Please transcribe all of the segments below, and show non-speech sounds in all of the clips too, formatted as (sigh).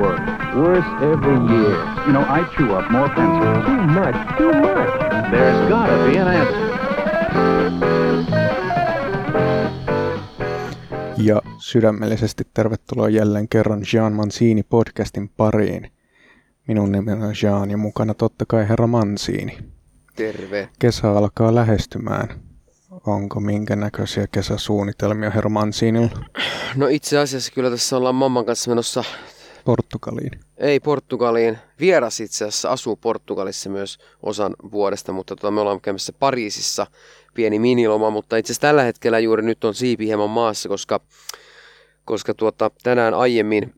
worse. Worse every year. You know, I chew up more pencils. Too much, too much. There's gotta be an answer. Ja sydämellisesti tervetuloa jälleen kerran Jean Mancini podcastin pariin. Minun nimeni on Jean ja mukana totta kai herra Mancini. Terve. Kesä alkaa lähestymään. Onko minkä näköisiä kesäsuunnitelmia herra Mancinilla No itse asiassa kyllä tässä ollaan mamman kanssa menossa, Portugaliin? ei Portugaliin, vieras itse asiassa asuu Portugalissa myös osan vuodesta, mutta tota, me ollaan käymässä Pariisissa pieni miniloma, mutta itse asiassa tällä hetkellä juuri nyt on siipi hieman maassa, koska, koska tuota, tänään aiemmin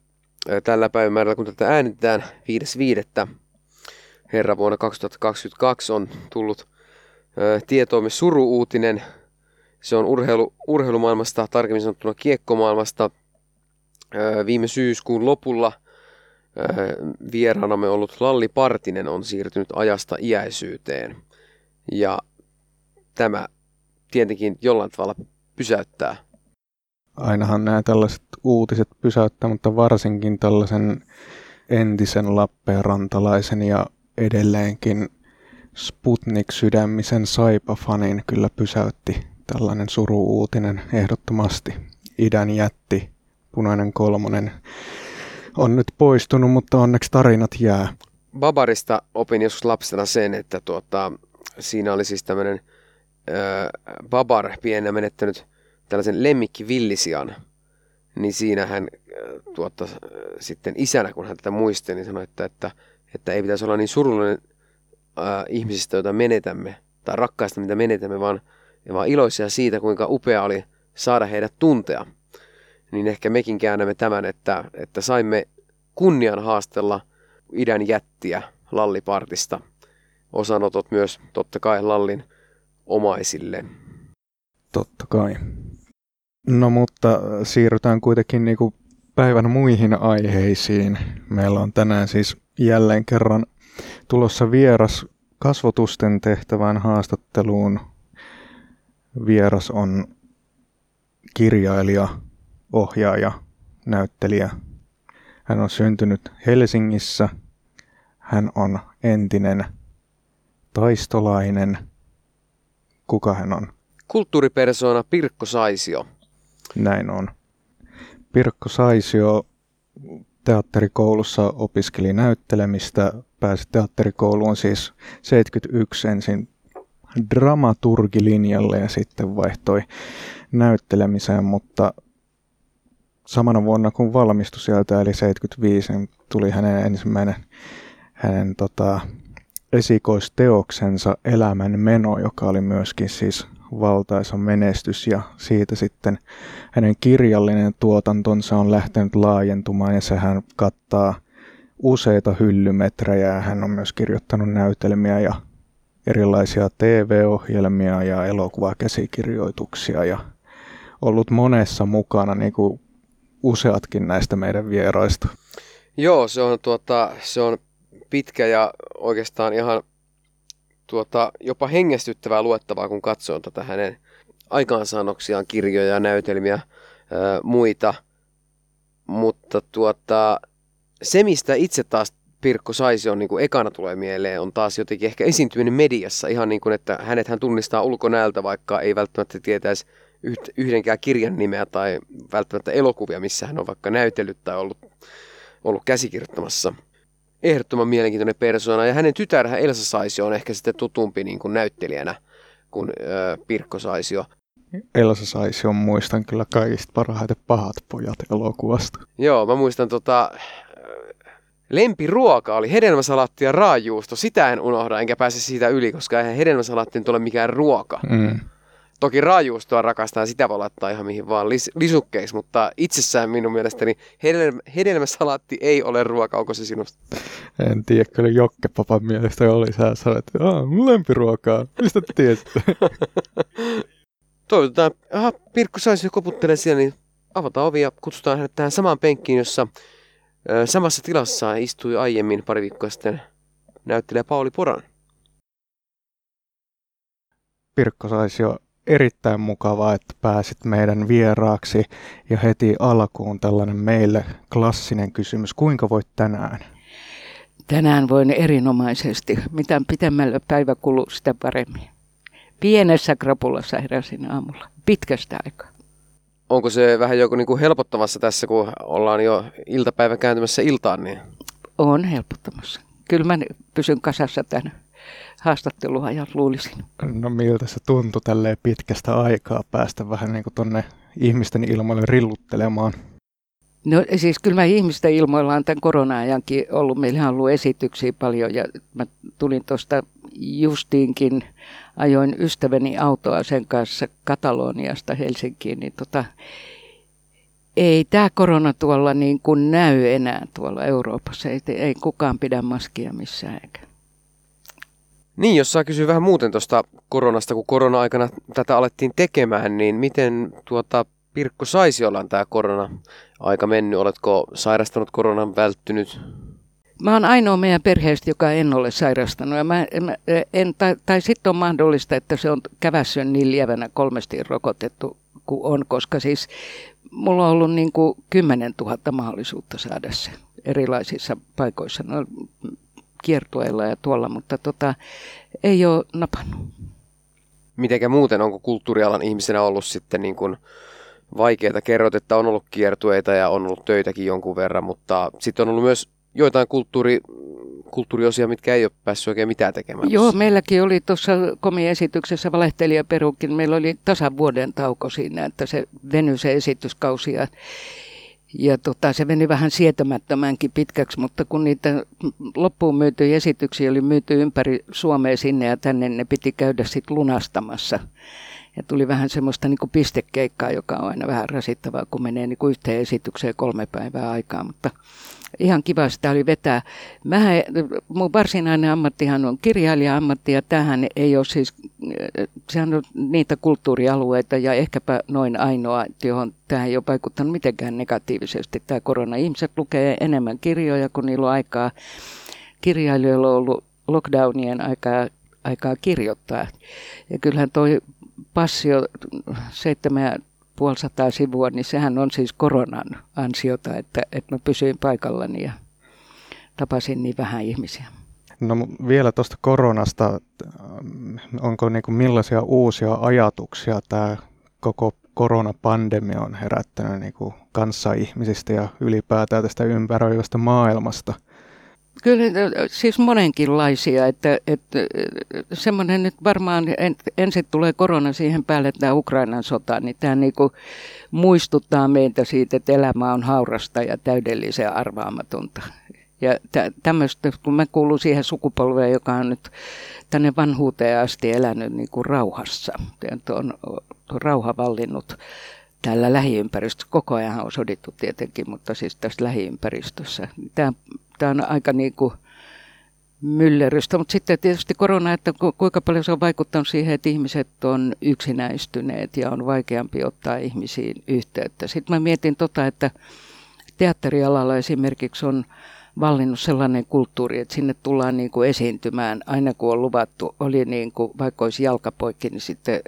tällä päivämäärällä, kun tätä äänitetään 5.5. herra vuonna 2022 on tullut ää, tietoomme suru-uutinen. Se on urheilu, urheilumaailmasta, tarkemmin sanottuna kiekkomaailmasta. Ää, Viime syyskuun lopulla ää, vieraanamme ollut Lalli Partinen on siirtynyt ajasta iäisyyteen. Ja tämä tietenkin jollain tavalla pysäyttää. Ainahan nämä tällaiset uutiset pysäyttää, mutta varsinkin tällaisen entisen Lappeenrantalaisen ja edelleenkin Sputnik-sydämisen Saipa-fanin kyllä pysäytti tällainen suru-uutinen ehdottomasti. Idän jätti, punainen kolmonen, on nyt poistunut, mutta onneksi tarinat jää. Babarista opin joskus lapsena sen, että tuota, siinä oli siis tämmöinen Babar pienenä menettänyt tällaisen lemmikkivillisian. Niin siinä hän tuota, sitten isänä, kun hän tätä muisti, niin sanoi, että, että, että ei pitäisi olla niin surullinen äh, ihmisistä, joita menetämme, tai rakkaista, mitä menetämme, vaan, vaan iloisia siitä, kuinka upea oli saada heidät tuntea. Niin ehkä mekin käännämme tämän, että, että saimme kunnian haastella idän jättiä Lallipartista. Osanotot myös totta kai Lallin omaisille. Totta kai. No mutta siirrytään kuitenkin niinku päivän muihin aiheisiin. Meillä on tänään siis jälleen kerran tulossa vieras kasvotusten tehtävään haastatteluun. Vieras on kirjailija, ohjaaja, näyttelijä. Hän on syntynyt Helsingissä. Hän on entinen taistolainen. Kuka hän on? Kulttuuripersona Pirkko Saisio. Näin on. Pirkko Saisio teatterikoulussa opiskeli näyttelemistä, pääsi teatterikouluun siis 71 ensin dramaturgilinjalle ja sitten vaihtoi näyttelemiseen, mutta samana vuonna kun valmistui sieltä, eli 75, niin tuli hänen ensimmäinen hänen tota, esikoisteoksensa Elämän meno, joka oli myöskin siis valtaisa menestys ja siitä sitten hänen kirjallinen tuotantonsa on lähtenyt laajentumaan ja sehän kattaa useita hyllymetrejä. Hän on myös kirjoittanut näytelmiä ja erilaisia TV-ohjelmia ja elokuvakäsikirjoituksia ja ollut monessa mukana niin kuin useatkin näistä meidän vieraista. Joo, se on, tuota, se on pitkä ja oikeastaan ihan tuota, jopa hengästyttävää luettavaa, kun katsoo tätä hänen aikaansaannoksiaan, kirjoja, näytelmiä, ää, muita. Mutta tuota, se, mistä itse taas Pirkko Saisi on niin kuin ekana tulee mieleen, on taas jotenkin ehkä esiintyminen mediassa. Ihan niin kuin, että hänet hän tunnistaa ulkonäöltä, vaikka ei välttämättä tietäisi yhdenkään kirjan nimeä tai välttämättä elokuvia, missä hän on vaikka näytellyt tai ollut, ollut käsikirjoittamassa ehdottoman mielenkiintoinen persona. Ja hänen tytärhän Elsa Saisio on ehkä sitten tutumpi niin kuin näyttelijänä kuin ö, Pirkko Saisio. Elsa Saisio muistan kyllä kaikista parhaiten pahat pojat elokuvasta. Joo, mä muistan tota, lempiruoka oli hedelmäsalatti ja raajuusto. Sitä en unohda, enkä pääse siitä yli, koska eihän hedelmäsalatti nyt ole mikään ruoka. Mm. Toki raajuustoa rakastaa, sitä voi laittaa ihan mihin vaan lis- lisukkeiksi, mutta itsessään minun mielestäni hedelm- hedelmäsalatti ei ole ruoka, onko se sinusta? En tiedä, kyllä Jokke Papan mielestä oli. Sä sanoit, että mun lempiruokaa. Mistä tiesit? (laughs) Toivotetaan, aha, Pirkko saisi jo koputtelee siellä, niin avataan ovi ja kutsutaan hänet tähän samaan penkkiin, jossa ö, samassa tilassa istui aiemmin pari viikkoa sitten näyttelijä Pauli Poran. Pirkko Saisio erittäin mukavaa, että pääsit meidän vieraaksi ja heti alkuun tällainen meille klassinen kysymys. Kuinka voit tänään? Tänään voin erinomaisesti. Mitä pitemmällä päivä kuluu, sitä paremmin. Pienessä krapulassa heräsin aamulla. Pitkästä aikaa. Onko se vähän joku niin kuin helpottamassa tässä, kun ollaan jo iltapäivä kääntymässä iltaan? Niin... On helpottamassa. Kyllä mä pysyn kasassa tämän haastatteluajan luulisin. No miltä se tuntui tälleen pitkästä aikaa päästä vähän niin kuin tonne ihmisten ilmoille rilluttelemaan? No siis kyllä mä ihmisten ilmoilla on tämän korona-ajankin ollut. Meillähän on ollut esityksiä paljon ja mä tulin tuosta justiinkin, ajoin ystäväni autoa sen kanssa Kataloniasta Helsinkiin, niin tota, ei tämä korona tuolla niin kuin näy enää tuolla Euroopassa. Ei, ei kukaan pidä maskia missään eikä. Niin, jos saa kysyä vähän muuten tuosta koronasta, kun korona-aikana tätä alettiin tekemään, niin miten tuota Pirkko saisi olla tämä korona-aika mennyt? Oletko sairastanut koronan, välttynyt? Mä oon ainoa meidän perheestä, joka en ole sairastanut. Ja mä, en, en, tai tai sitten on mahdollista, että se on kävässä niin lievänä kolmesti rokotettu kuin on, koska siis mulla on ollut niin kuin 10 000 mahdollisuutta saada se erilaisissa paikoissa. No, kiertueilla ja tuolla, mutta tota, ei ole napannut. Mitenkä muuten, onko kulttuurialan ihmisenä ollut sitten niin kuin vaikeita? Kerrot, että on ollut kiertueita ja on ollut töitäkin jonkun verran, mutta sitten on ollut myös joitain kulttuuri, kulttuuriosia, mitkä ei ole päässyt oikein mitään tekemään. Joo, meilläkin oli tuossa komiesityksessä valehtelija perukin, meillä oli tasan vuoden tauko siinä, että se venyi se esityskausi ja ja tota, se meni vähän sietämättömänkin pitkäksi, mutta kun niitä loppuun myytyjä esityksiä oli myyty ympäri Suomea sinne ja tänne, ne piti käydä sitten lunastamassa. Ja tuli vähän semmoista niin kuin pistekeikkaa, joka on aina vähän rasittavaa, kun menee niin kuin yhteen esitykseen kolme päivää aikaa. Mutta ihan kiva sitä oli vetää. Mä, mun varsinainen ammattihan on kirjailija-ammatti ja tähän ei ole siis, sehän on niitä kulttuurialueita ja ehkäpä noin ainoa, johon tämä ei ole vaikuttanut mitenkään negatiivisesti. Tämä korona. Ihmiset lukee enemmän kirjoja, kun niillä on aikaa. Kirjailijoilla on ollut lockdownien aikaa, aikaa kirjoittaa. Ja kyllähän toi passio seitsemän puolisataa sivua, niin sehän on siis koronan ansiota, että, että mä pysyin paikallani ja tapasin niin vähän ihmisiä. No vielä tuosta koronasta, onko niin kuin millaisia uusia ajatuksia tämä koko koronapandemia on herättänyt niin kuin kanssaihmisistä ja ylipäätään tästä ympäröivästä maailmasta – Kyllä siis monenkinlaisia, että, että semmoinen nyt varmaan en, ensin tulee korona siihen päälle, tämä Ukrainan sota, niin tämä niin kuin muistuttaa meitä siitä, että elämä on haurasta ja täydellisen arvaamatonta. Ja tämmöistä, kun mä kuulun siihen sukupolveen, joka on nyt tänne vanhuuteen asti elänyt niin kuin rauhassa, on, on rauha vallinnut täällä lähiympäristössä. Koko ajan on sodittu tietenkin, mutta siis tässä lähiympäristössä. Tämä tämä on aika niin kuin myllerrystä, mutta sitten tietysti korona, että kuinka paljon se on vaikuttanut siihen, että ihmiset on yksinäistyneet ja on vaikeampi ottaa ihmisiin yhteyttä. Sitten mä mietin tota, että teatterialalla esimerkiksi on vallinnut sellainen kulttuuri, että sinne tullaan niin kuin esiintymään aina kun on luvattu. Oli niin kuin, vaikka olisi jalkapoikki, niin sitten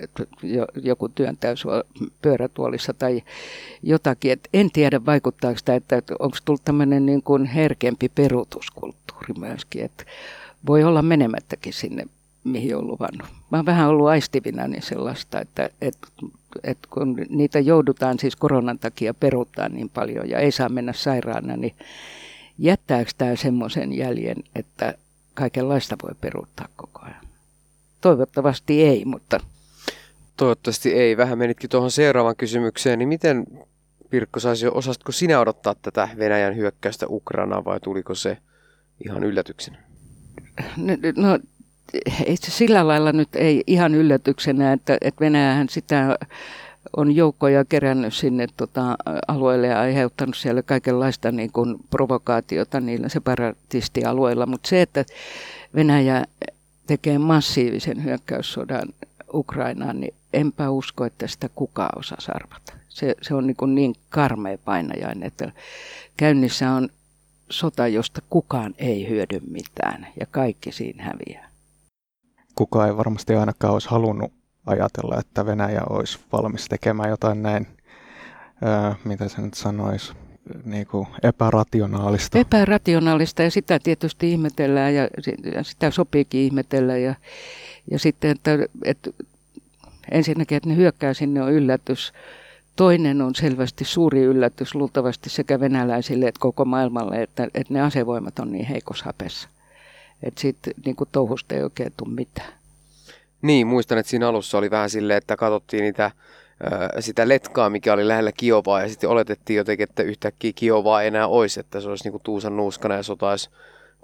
joku työntää sua pyörätuolissa tai jotakin. Et en tiedä vaikuttaako sitä, että, onko tullut tämmöinen niin kuin herkempi peruutuskulttuuri myöskin. Että voi olla menemättäkin sinne, mihin on luvannut. Mä oon vähän ollut aistivina niin sellaista, että, että että kun niitä joudutaan siis koronan takia peruuttaa niin paljon ja ei saa mennä sairaana, niin jättääkö tämä semmoisen jäljen, että kaikenlaista voi peruuttaa koko ajan? Toivottavasti ei, mutta... Toivottavasti ei. Vähän menitkin tuohon seuraavaan kysymykseen, niin miten Pirkko saisi, osastko sinä odottaa tätä Venäjän hyökkäystä Ukrainaan vai tuliko se ihan yllätyksenä? No, no ei se sillä lailla nyt ei ihan yllätyksenä, että, että Venäjähän sitä on joukkoja kerännyt sinne tota, alueelle ja aiheuttanut siellä kaikenlaista niin kuin provokaatiota niillä separatistialueilla. Mutta se, että Venäjä tekee massiivisen hyökkäyssodan Ukrainaan, niin enpä usko, että sitä kukaan osaa arvata. Se, se on niin, kuin niin karmea painajainen, että käynnissä on sota, josta kukaan ei hyödy mitään ja kaikki siinä häviää. Kukaan ei varmasti ainakaan olisi halunnut ajatella, että Venäjä olisi valmis tekemään jotain näin, ää, mitä se nyt sanoisi, niin kuin epärationaalista. Epärationaalista ja sitä tietysti ihmetellään ja, sitä sopiikin ihmetellä. Ja, ja sitten, että, että ensinnäkin, että ne hyökkää sinne on yllätys. Toinen on selvästi suuri yllätys luultavasti sekä venäläisille että koko maailmalle, että, että ne asevoimat on niin heikossa hapessa. Että sitten niin touhusta ei oikein tule mitään. Niin, muistan, että siinä alussa oli vähän silleen, että katsottiin niitä, sitä letkaa, mikä oli lähellä Kiovaa, ja sitten oletettiin jotenkin, että yhtäkkiä Kiovaa enää olisi, että se olisi niin kuin Tuusan nuuskana ja sota olisi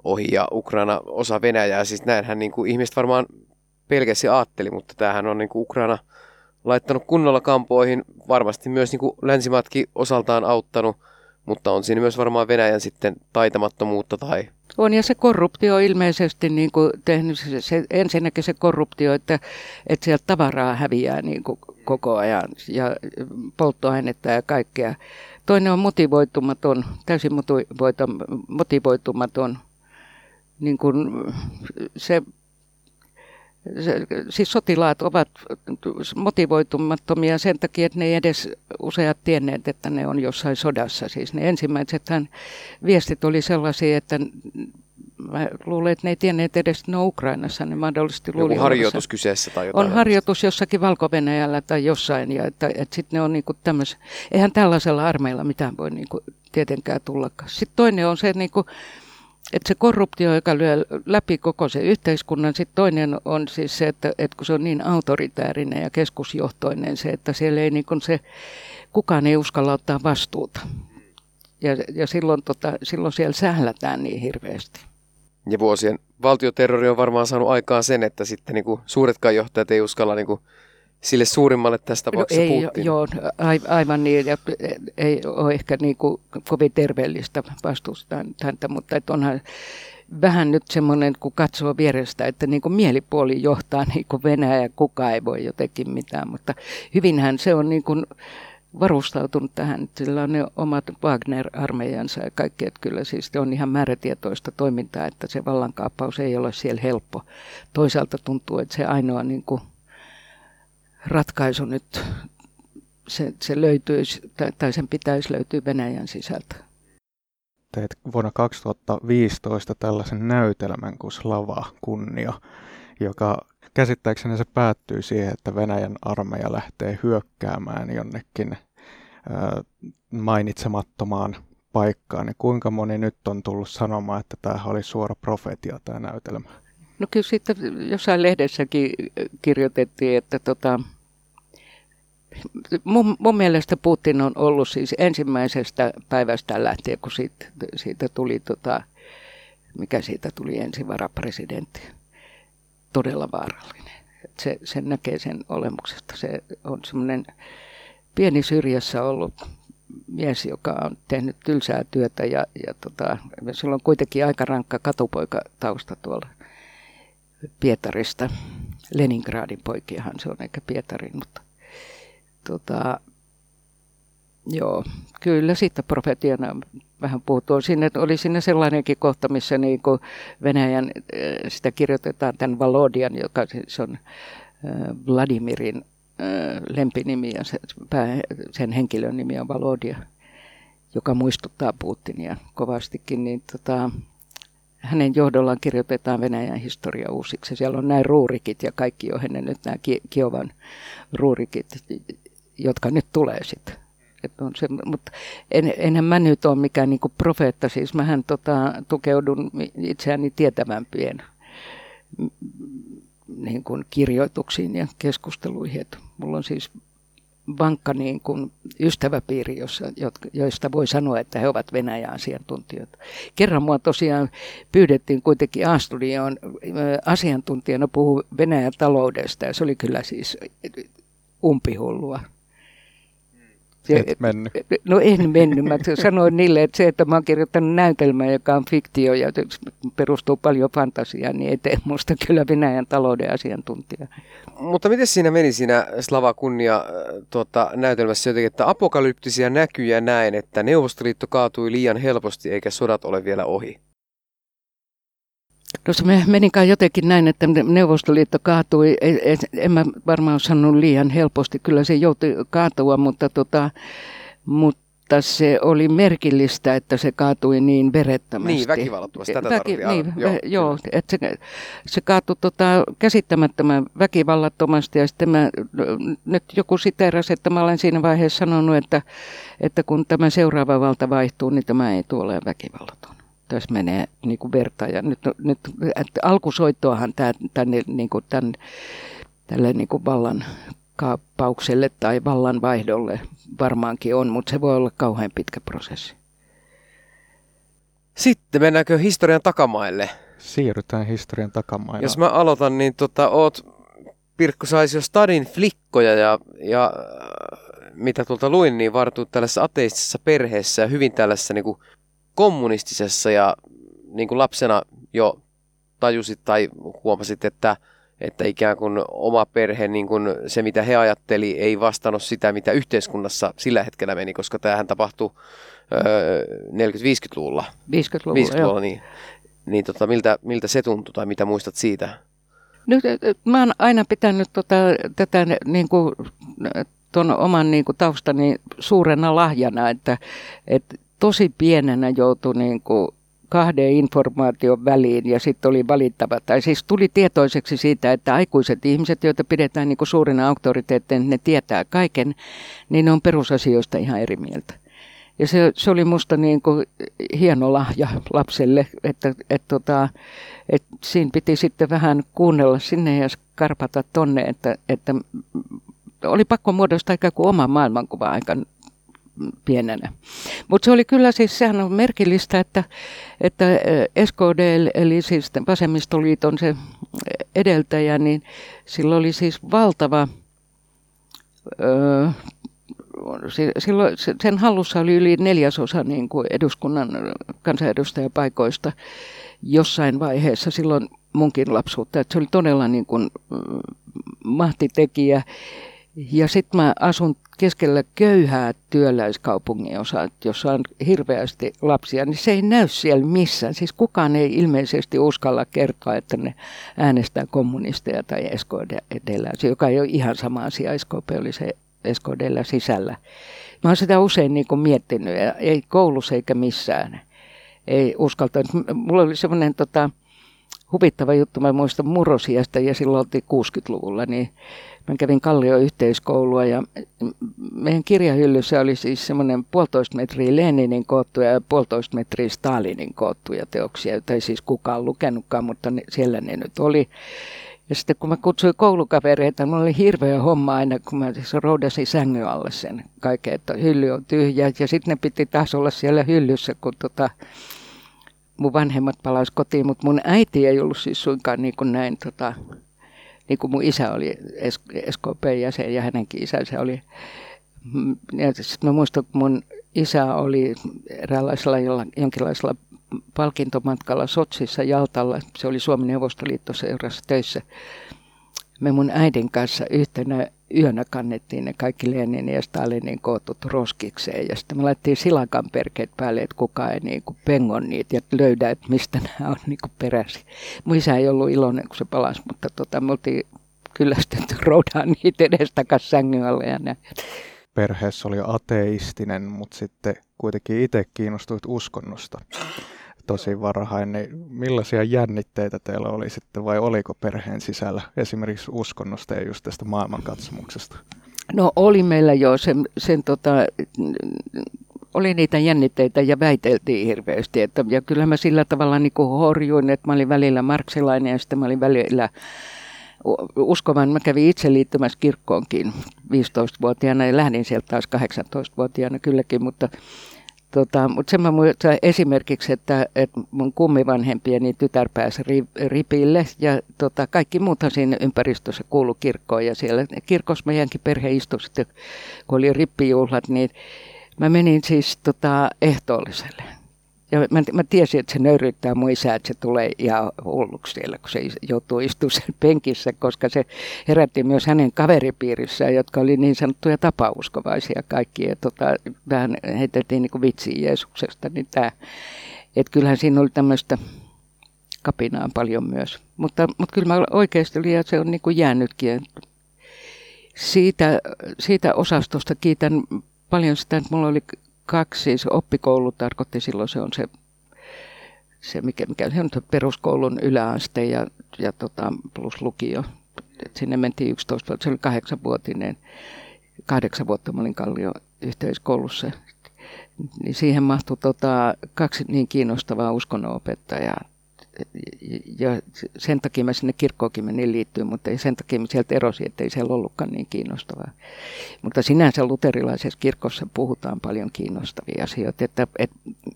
ohi ja Ukraina osa Venäjää. Siis näinhän niin kuin ihmiset varmaan pelkäsi ajatteli, mutta tämähän on niin kuin Ukraina laittanut kunnolla kampoihin, varmasti myös niin kuin länsimatkin osaltaan auttanut, mutta on siinä myös varmaan Venäjän sitten taitamattomuutta tai on ja se korruptio ilmeisesti niin kuin tehnyt se, ensinnäkin se korruptio, että, että sieltä tavaraa häviää niin kuin koko ajan ja polttoainetta ja kaikkea. Toinen on motivoitumaton, täysin motivoitumaton. Niin kuin se, siis sotilaat ovat motivoitumattomia sen takia, että ne ei edes useat tienneet, että ne on jossain sodassa. Siis ne ensimmäiset viestit oli sellaisia, että mä luulen, että ne ei tienneet edes, että ne on Ukrainassa. Ne mahdollisesti luuli Joku harjoitus kyseessä tai jotain. On harjoitus jossakin valko tai jossain. Ja että, että sitten ne on niinku tämmöis, eihän tällaisella armeilla mitään voi niinku tietenkään tullakaan. Sitten toinen on se, niinku, että se korruptio, joka lyö läpi koko se yhteiskunnan, sitten toinen on siis se, että, että kun se on niin autoritäärinen ja keskusjohtoinen se, että siellä ei niin se, kukaan ei uskalla ottaa vastuuta. Ja, ja silloin, tota, silloin siellä sählätään niin hirveästi. Ja vuosien valtioterrori on varmaan saanut aikaan sen, että sitten niin kuin suuretkaan johtajat ei uskalla niin sille suurimmalle tästä tapauksessa no ei, Putin. Joo, aivan niin. Ja ei ole ehkä niin kuin kovin terveellistä vastustaa häntä, mutta että onhan vähän nyt semmoinen, kun katsoo vierestä, että niin kuin mielipuoli johtaa niin kuin Venäjä ja kukaan ei voi jotenkin mitään, mutta hyvinhän se on niin kuin varustautunut tähän. Sillä on ne omat Wagner-armeijansa ja kaikki, että kyllä siis on ihan määrätietoista toimintaa, että se vallankaappaus ei ole siellä helppo. Toisaalta tuntuu, että se ainoa niin kuin ratkaisu nyt, se, se löytyisi, tai sen pitäisi löytyä Venäjän sisältä. Teet vuonna 2015 tällaisen näytelmän kuin Slava Kunnia, joka käsittääkseni se päättyy siihen, että Venäjän armeija lähtee hyökkäämään jonnekin ää, mainitsemattomaan paikkaan. Niin kuinka moni nyt on tullut sanomaan, että tämä oli suora profetia tämä näytelmä? No kyllä sitten jossain lehdessäkin kirjoitettiin, että tota, mun, mun mielestä Putin on ollut siis ensimmäisestä päivästä lähtien, kun siitä, siitä tuli, tota, mikä siitä tuli ensin varapresidentti, todella vaarallinen. se, sen näkee sen olemuksesta. Se on semmoinen pieni syrjässä ollut mies, joka on tehnyt tylsää työtä ja, ja tota, sillä on kuitenkin aika rankka katupoikatausta tuolla Pietarista. Leningradin poikiahan se on eikä Pietarin, mutta tota, joo, kyllä siitä profetiana vähän puhuttu. Sinne, oli sinne sellainenkin kohta, missä niin kuin Venäjän, eh, sitä kirjoitetaan tämän Valodian, joka siis on eh, Vladimirin eh, lempinimi ja se, sen henkilön nimi on Valodia, joka muistuttaa Putinia kovastikin, niin tota, hänen johdollaan kirjoitetaan Venäjän historia uusiksi. Siellä on näin ruurikit ja kaikki jo ennen nyt nämä Kiovan ruurikit, jotka nyt tulee sitten. on se, mutta en, enhän mä nyt ole mikään niin profeetta, siis mähän tota, tukeudun itseäni tietävämpien niin kuin kirjoituksiin ja keskusteluihin. Että mulla on siis vankka niin kuin ystäväpiiri, jossa, joista voi sanoa, että he ovat Venäjän asiantuntijoita. Kerran mua tosiaan pyydettiin kuitenkin A-studioon asiantuntijana puhua Venäjän taloudesta ja se oli kyllä siis umpihullua. Et mennyt. No en mennyt. Mä sanoin niille, että se, että mä oon kirjoittanut näytelmää, joka on fiktio ja perustuu paljon fantasiaan, niin ei tee musta kyllä Venäjän talouden asiantuntija. Mutta miten siinä meni siinä Slava Kunnia tuota, näytelmässä jotenkin, että apokalyptisia näkyjä näin, että Neuvostoliitto kaatui liian helposti eikä sodat ole vielä ohi? No se me- menikaan jotenkin näin, että Neuvostoliitto kaatui, en mä varmaan sanonut liian helposti, kyllä se joutui kaatua, mutta, tota, mutta se oli merkillistä, että se kaatui niin verettömästi. Niin, väkivallattomasti, tätä tarvittiin niin, joo, Joo, että se, se kaatui tota, käsittämättömän väkivallattomasti. Ja sitten mä, nyt joku siteerasi, että mä olen siinä vaiheessa sanonut, että, että kun tämä seuraava valta vaihtuu, niin tämä ei tule väkivallaton tässä menee niin kuin verta. Ja nyt, nyt että alkusoittoahan tämä, tänne, niin kuin tämän, tälle niin kuin vallan kaappaukselle tai vallan vaihdolle varmaankin on, mutta se voi olla kauhean pitkä prosessi. Sitten mennäänkö historian takamaille? Siirrytään historian takamaille. Jos mä aloitan, niin tota, oot Pirkko saisi jo stadin flikkoja ja, ja äh, mitä tuolta luin, niin vartuut tällaisessa ateistisessa perheessä ja hyvin tällaisessa niin kuin kommunistisessa ja niin kuin lapsena jo tajusit tai huomasit, että, että ikään kuin oma perhe, niin kuin se mitä he ajatteli, ei vastannut sitä, mitä yhteiskunnassa sillä hetkellä meni, koska tämähän tapahtui öö, 40-50-luvulla. 50-luvulla, 50-luvulla, niin, niin tota, miltä, miltä se tuntui tai mitä muistat siitä? Nyt, mä oon aina pitänyt tota, tätä niin kuin, ton oman niin kuin, taustani suurena lahjana, että, että tosi pienenä joutui niin kuin, kahden informaation väliin ja sitten oli valittava. Tai siis tuli tietoiseksi siitä, että aikuiset ihmiset, joita pidetään niin kuin suurina auktoriteetteina, ne tietää kaiken, niin ne on perusasioista ihan eri mieltä. Ja se, se oli musta niin kuin hieno lahja lapselle, että, että, tota, että siinä piti sitten vähän kuunnella sinne ja karpata tonne, että, että oli pakko muodostaa ikään kuin oma maailmankuva aika pienenä. Mutta se oli kyllä siis, sehän on merkillistä, että, että SKD, eli siis vasemmistoliiton se edeltäjä, niin sillä oli siis valtava, si- silloin se- sen hallussa oli yli neljäsosa niin kuin eduskunnan kansanedustajapaikoista jossain vaiheessa silloin munkin lapsuutta. Että se oli todella niin kuin, mahtitekijä. Ja sitten mä asun keskellä köyhää työläiskaupungin osaa, jossa on hirveästi lapsia, niin se ei näy siellä missään. Siis kukaan ei ilmeisesti uskalla kertoa, että ne äänestää kommunisteja tai SKDllä, joka ei ole ihan sama asia. SKP oli se SKDllä sisällä. Mä oon sitä usein niin kuin miettinyt, ja ei koulussa eikä missään. Ei uskaltanut. Mulla oli semmoinen tota, huvittava juttu, mä muistan murrosiasta ja silloin oltiin 60-luvulla, niin mä kävin Kallio yhteiskoulua ja meidän kirjahyllyssä oli siis semmoinen puolitoista metriä Leninin koottuja ja puolitoista metriä Stalinin koottuja teoksia, joita ei siis kukaan lukenutkaan, mutta ne, siellä ne nyt oli. Ja sitten kun mä kutsuin koulukavereita, mulla oli hirveä homma aina, kun mä siis roudasin sängyn alle sen kaiken, että hylly on tyhjä. Ja sitten ne piti taas olla siellä hyllyssä, kun tota, mun vanhemmat palasi kotiin, mutta mun äiti ei ollut siis suinkaan niin kuin näin, tota, niin kuin mun isä oli SKP-jäsen ja hänenkin isänsä oli. Mm, sitten mä muistan, kun mun isä oli eräänlaisella jonkinlaisella palkintomatkalla Sotsissa Jaltalla. Se oli Suomen Neuvostoliitto seurassa töissä. Me mun äidin kanssa yhtenä yönä kannettiin ne kaikki Leninin ja Stalinin kootut roskikseen. Ja sitten me laitettiin silakan perkeet päälle, että kukaan ei niin kuin pengon niitä ja löydä, että mistä nämä on niin kuin peräisin. Mun isä ei ollut iloinen, kun se palasi, mutta tota, me oltiin kyllästytty (laughs) roudaan niitä edestakas sängyn alle ja näin. Perheessä oli ateistinen, mutta sitten kuitenkin itse kiinnostuit uskonnosta tosi varhain, niin millaisia jännitteitä teillä oli sitten vai oliko perheen sisällä esimerkiksi uskonnosta ja just tästä maailmankatsomuksesta? No oli meillä jo sen, sen tota, oli niitä jännitteitä ja väiteltiin hirveästi. Että, ja kyllä mä sillä tavalla niin kuin horjuin, että mä olin välillä marksilainen ja sitten mä olin välillä uskovan. Mä kävin itse liittymässä kirkkoonkin 15-vuotiaana ja lähdin sieltä taas 18-vuotiaana kylläkin, mutta Tota, mutta sen mä muistan esimerkiksi, että, että mun kummivanhempieni tytär pääsi ripille ja tota, kaikki muuthan siinä ympäristössä kuulu kirkkoon ja siellä kirkossa meidänkin perhe istui sitten, kun oli rippijuhlat, niin mä menin siis tota, ehtoolliselle. Ja mä, mä tiesin, että se nöyryttää mun isää, että se tulee ihan hulluksi siellä, kun se joutuu istumaan sen penkissä, koska se herätti myös hänen kaveripiirissään, jotka oli niin sanottuja tapauskovaisia kaikki. Ja tota, vähän heiteltiin niin vitsiä Jeesuksesta. Niin tää, että kyllähän siinä oli tämmöistä kapinaa paljon myös. Mutta, mutta kyllä mä oikeasti ja se on niin kuin jäänytkin. Siitä, siitä osastosta kiitän paljon sitä, että mulla oli kaksi, siis oppikoulu tarkoitti silloin, se on se, se mikä, mikä se on peruskoulun yläaste ja, ja tota, plus lukio. Et sinne mentiin 11 vuotta, se oli kahdeksanvuotinen. Kahdeksan vuotta mä olin Kallio yhteiskoulussa. Niin siihen mahtui tota, kaksi niin kiinnostavaa uskonnonopettajaa ja sen takia mä sinne kirkkoonkin menin liittyä, mutta sen takia mä sieltä erosin, että ei siellä ollutkaan niin kiinnostavaa. Mutta sinänsä luterilaisessa kirkossa puhutaan paljon kiinnostavia asioita. Että, et,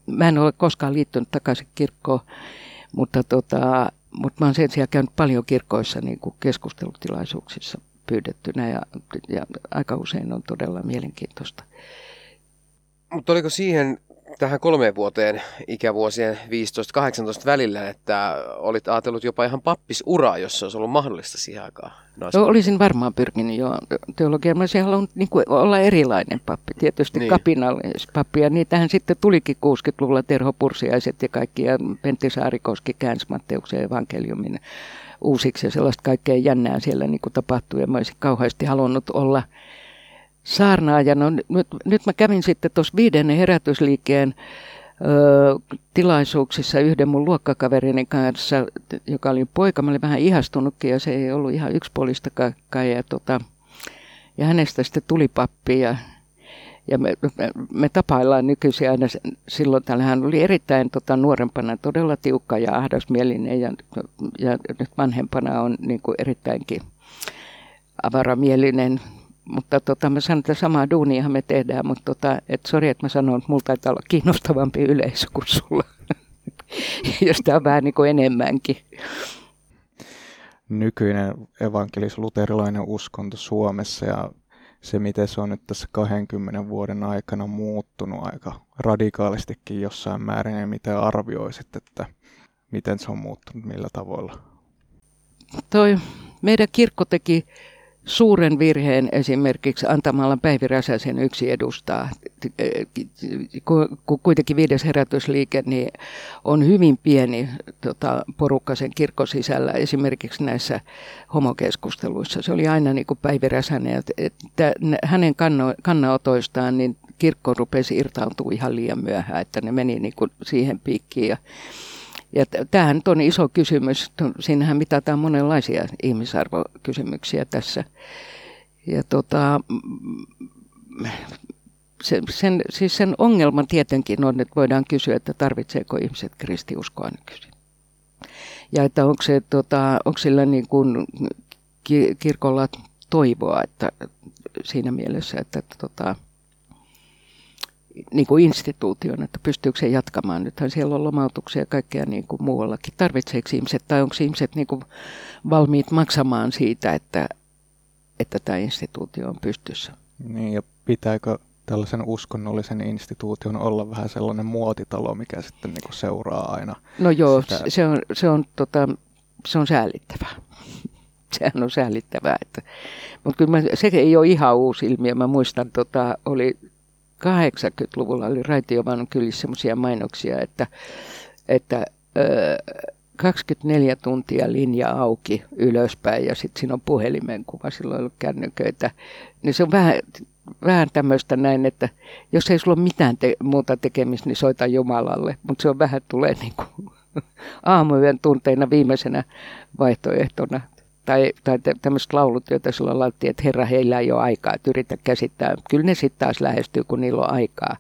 mä en ole koskaan liittynyt takaisin kirkkoon, mutta, tota, mutta mä oon sen sijaan käynyt paljon kirkkoissa niin kuin keskustelutilaisuuksissa pyydettynä ja, ja aika usein on todella mielenkiintoista. Mutta oliko siihen tähän kolmeen vuoteen ikävuosien 15-18 välillä, että olit ajatellut jopa ihan pappisuraa, jos se olisi ollut mahdollista siihen aikaan? No, olisin varmaan pyrkinyt jo teologiaan. Mä olisin halunnut niin kuin, olla erilainen pappi, tietysti niin. kapinallispappi. Ja niitähän sitten tulikin 60-luvulla Terho Pursiaiset ja kaikki, ja Pentti Saarikoski käänsi Matteuksen evankeliumin uusiksi, ja sellaista kaikkea jännää siellä niin kuin tapahtui. Ja mä olisin kauheasti halunnut olla saarnaajana. No, nyt, nyt mä kävin sitten tuossa viidennen herätysliikkeen ö, tilaisuuksissa yhden mun luokkakaverini kanssa, joka oli poika. Mä olin vähän ihastunutkin ja se ei ollut ihan yksipuolista kai. Ja, tota, ja hänestä sitten tuli pappi ja, ja me, me, me tapaillaan nykyisin aina silloin. Täällä hän oli erittäin tota, nuorempana todella tiukka ja ahdasmielinen ja, ja nyt vanhempana on niin kuin erittäinkin avaramielinen mutta tota, mä sanon, että samaa duunia me tehdään, mutta tota, et sori, että mä sanon, että mulla taitaa olla kiinnostavampi yleisö kuin sulla, (laughs) jos tämä on vähän niin kuin enemmänkin. Nykyinen evankelis-luterilainen uskonto Suomessa ja se, miten se on nyt tässä 20 vuoden aikana muuttunut aika radikaalistikin jossain määrin, ja miten arvioisit, että miten se on muuttunut, millä tavoilla? Toi meidän kirkko teki suuren virheen esimerkiksi antamalla Päivi Räsäsen yksi edustaa. Kuitenkin viides herätysliike niin on hyvin pieni tota, porukka sen kirkon sisällä, esimerkiksi näissä homokeskusteluissa. Se oli aina niin kuin Päivi Räsänen, että, että hänen kanno, kannanotoistaan niin kirkko rupesi irtaantua ihan liian myöhään, että ne meni niin kuin siihen piikkiin. Ja, ja tämähän on iso kysymys. Siinähän mitataan monenlaisia ihmisarvokysymyksiä tässä. Ja tota, se, sen, siis sen ongelman tietenkin on, että voidaan kysyä, että tarvitseeko ihmiset kristiuskoa nykyisin. Ja että onko, se, tota, onko sillä niin kuin kirkolla toivoa että siinä mielessä, että tota, niin kuin instituution, että pystyykö se jatkamaan. Nythän siellä on lomautuksia ja kaikkea niin kuin muuallakin. Tarvitseeko ihmiset tai onko ihmiset niin kuin valmiit maksamaan siitä, että, että tämä instituutio on pystyssä? Niin ja pitääkö tällaisen uskonnollisen instituution olla vähän sellainen muotitalo, mikä sitten niin kuin seuraa aina? No joo, sitä. se on, se on, tota, se on säällittävää. (laughs) Sehän on säällittävää. Että, mutta kyllä mä, se ei ole ihan uusi ilmiö. Mä muistan, tota, oli 80-luvulla oli Raitiovan kylissä sellaisia mainoksia, että, että ö, 24 tuntia linja auki ylöspäin ja sitten siinä on puhelimen kuva, silloin ollut kännyköitä. Niin se on vähän, vähän tämmöistä näin, että jos ei sulla ole mitään te- muuta tekemistä, niin soita Jumalalle. Mutta se on vähän tulee niin kuin (laughs) aamuyön tunteina viimeisenä vaihtoehtona tai, tai tämmöiset laulut, joita sulla laittiin, että Herra, heillä ei ole aikaa, että yritä käsittää. Kyllä ne sitten taas lähestyy, kun niillä on aikaa.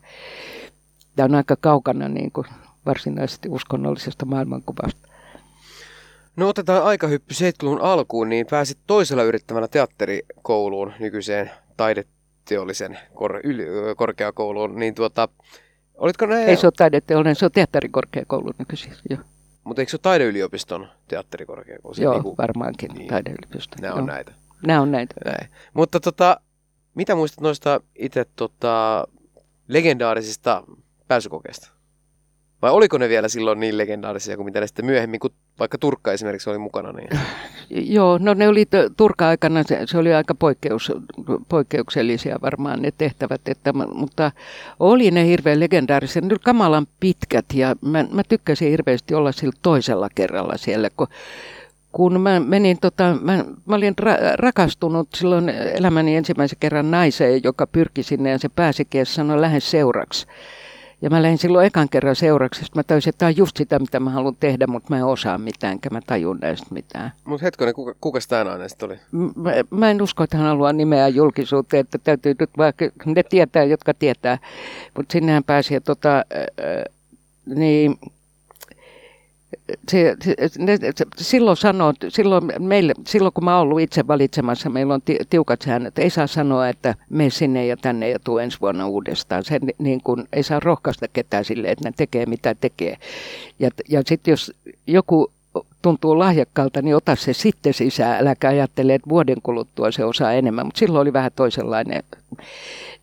Tämä on aika kaukana niin kuin varsinaisesti uskonnollisesta maailmankuvasta. No otetaan aikahyppy 70-luvun alkuun, niin pääsit toisella yrittämällä teatterikouluun, nykyiseen taideteollisen kor- yli- korkeakouluun, niin tuota, olitko näin? Ei se ole taideteollinen, se on teatterikorkeakoulu nykyisin, joo. Mutta eikö se ole taideyliopiston teatterikorkeakoulu? Joo, niinku, varmaankin niin, taideyliopiston. Nämä on näitä. Nämä on näitä. Näin. Mutta tota, mitä muistat noista itse tota, legendaarisista pääsykokeista? Vai oliko ne vielä silloin niin legendaarisia kuin mitä ne sitten myöhemmin, kun vaikka Turkka esimerkiksi oli mukana? Niin... (laughs) Joo, no ne oli t- Turka-aikana, se, se oli aika poikkeus, poikkeuksellisia varmaan ne tehtävät, että, mutta oli ne hirveän legendaarisia, ne kamalan pitkät ja mä, mä tykkäsin hirveästi olla sillä toisella kerralla siellä, kun kun mä menin, tota, mä, mä olin ra- rakastunut silloin elämäni ensimmäisen kerran naiseen, joka pyrki sinne ja se pääsikin ja sanoi lähes seuraksi. Ja mä lähdin silloin ekan kerran seuraksi, mä täysin, että tämä on just sitä, mitä mä haluan tehdä, mutta mä en osaa mitään, enkä mä tajun näistä mitään. Mutta hetkonen, kuka, kuka tämä nainen sitten oli? Mä, mä en usko, että hän haluaa nimeä julkisuuteen, että täytyy nyt vaikka, ne tietää, jotka tietää. Mutta sinnehän pääsi, ja tota, äh, niin se, se, ne, se, silloin sanoo, silloin, meille, silloin kun mä oon ollut itse valitsemassa, meillä on tiukat säännöt. Ei saa sanoa, että me sinne ja tänne ja tuu ensi vuonna uudestaan. Se, niin kun, ei saa rohkaista ketään sille, että ne tekee mitä tekee. Ja, ja sitten jos joku tuntuu lahjakkaalta, niin ota se sitten sisään. Äläkä ajattele, että vuoden kuluttua se osaa enemmän. Mutta silloin oli vähän toisenlainen.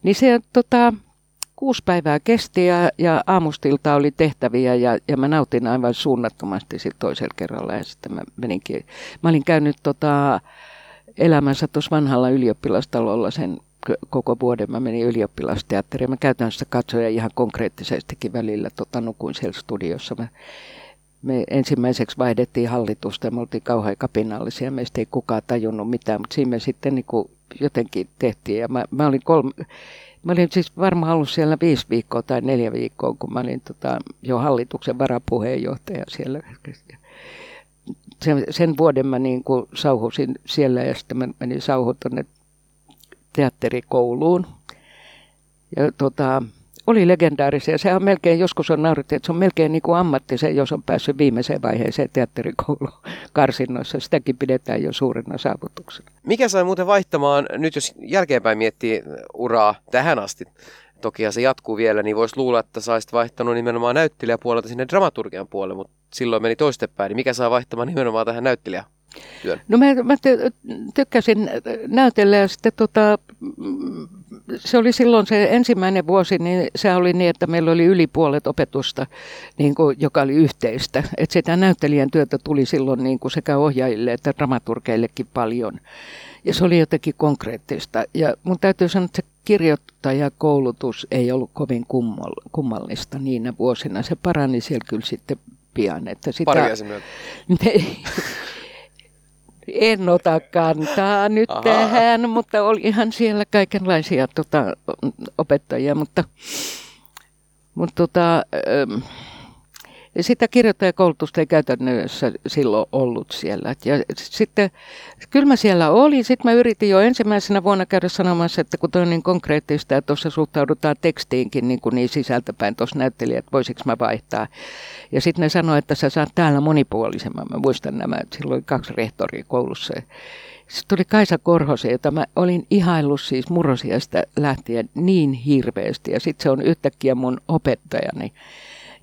Niin se tota, kuusi päivää kesti ja, ja aamustilta oli tehtäviä ja, ja mä nautin aivan suunnattomasti sitten toisella kerralla ja sitten mä meninkin. Mä olin käynyt tota, elämänsä tuossa vanhalla ylioppilastalolla sen koko vuoden. Mä menin ylioppilasteatteriin. Mä käytännössä katsoin ihan konkreettisestikin välillä tota, nukuin siellä studiossa. Mä, me ensimmäiseksi vaihdettiin hallitusta ja me oltiin kauhean kapinallisia. Meistä ei kukaan tajunnut mitään, mutta siinä me sitten niin jotenkin tehtiin. Ja mä, mä olin kolme, Mä olin siis varmaan ollut siellä viisi viikkoa tai neljä viikkoa, kun mä olin tota, jo hallituksen varapuheenjohtaja siellä. Sen, sen vuoden mä niin kuin sauhusin siellä ja sitten mä menin sauhu tuonne teatterikouluun. Ja tota, oli legendaarisia. Se on melkein, joskus on naurettu, että se on melkein niin ammatti se, jos on päässyt viimeiseen vaiheeseen teatterikoulun (laughs) karsinnoissa. Sitäkin pidetään jo suurena saavutuksena. Mikä sai muuten vaihtamaan, nyt jos jälkeenpäin miettii uraa tähän asti, toki se jatkuu vielä, niin voisi luulla, että saisit vaihtanut nimenomaan näyttelijäpuolelta sinne dramaturgian puolelle, mutta silloin meni toistepäin. Niin mikä saa vaihtamaan nimenomaan tähän näyttelijään? Työn? No mä, mä tykkäsin näytellä ja sitten tota, se oli silloin se ensimmäinen vuosi, niin se oli niin, että meillä oli yli puolet opetusta, niin kuin, joka oli yhteistä. Että sitä näyttelijän työtä tuli silloin niin kuin sekä ohjaajille että dramaturgeillekin paljon. Ja se oli jotenkin konkreettista. Ja mun täytyy sanoa, että se kirjoittajakoulutus ei ollut kovin kummallista niinä vuosina. Se parani siellä kyllä sitten pian. Että sitä, Pari (laughs) (laughs) En ota kantaa nyt Aha. tähän, mutta oli ihan siellä kaikenlaisia tota, opettajia, mutta, mutta tota, ähm, sitä kirjoittajakoulutusta ei käytännössä silloin ollut siellä. Ja sitten, kyllä mä siellä olin. Sitten mä yritin jo ensimmäisenä vuonna käydä sanomassa, että kun toi on niin konkreettista ja tuossa suhtaudutaan tekstiinkin niin, kuin niin sisältäpäin tuossa näyttelijä, että voisiko mä vaihtaa. Ja sitten ne sanoi, että sä saat täällä monipuolisemman. Mä muistan nämä, että silloin oli kaksi rehtoria koulussa. Sitten tuli Kaisa Korhosen, jota mä olin ihaillut siis murrosiasta lähtien niin hirveästi. Ja sitten se on yhtäkkiä mun opettajani.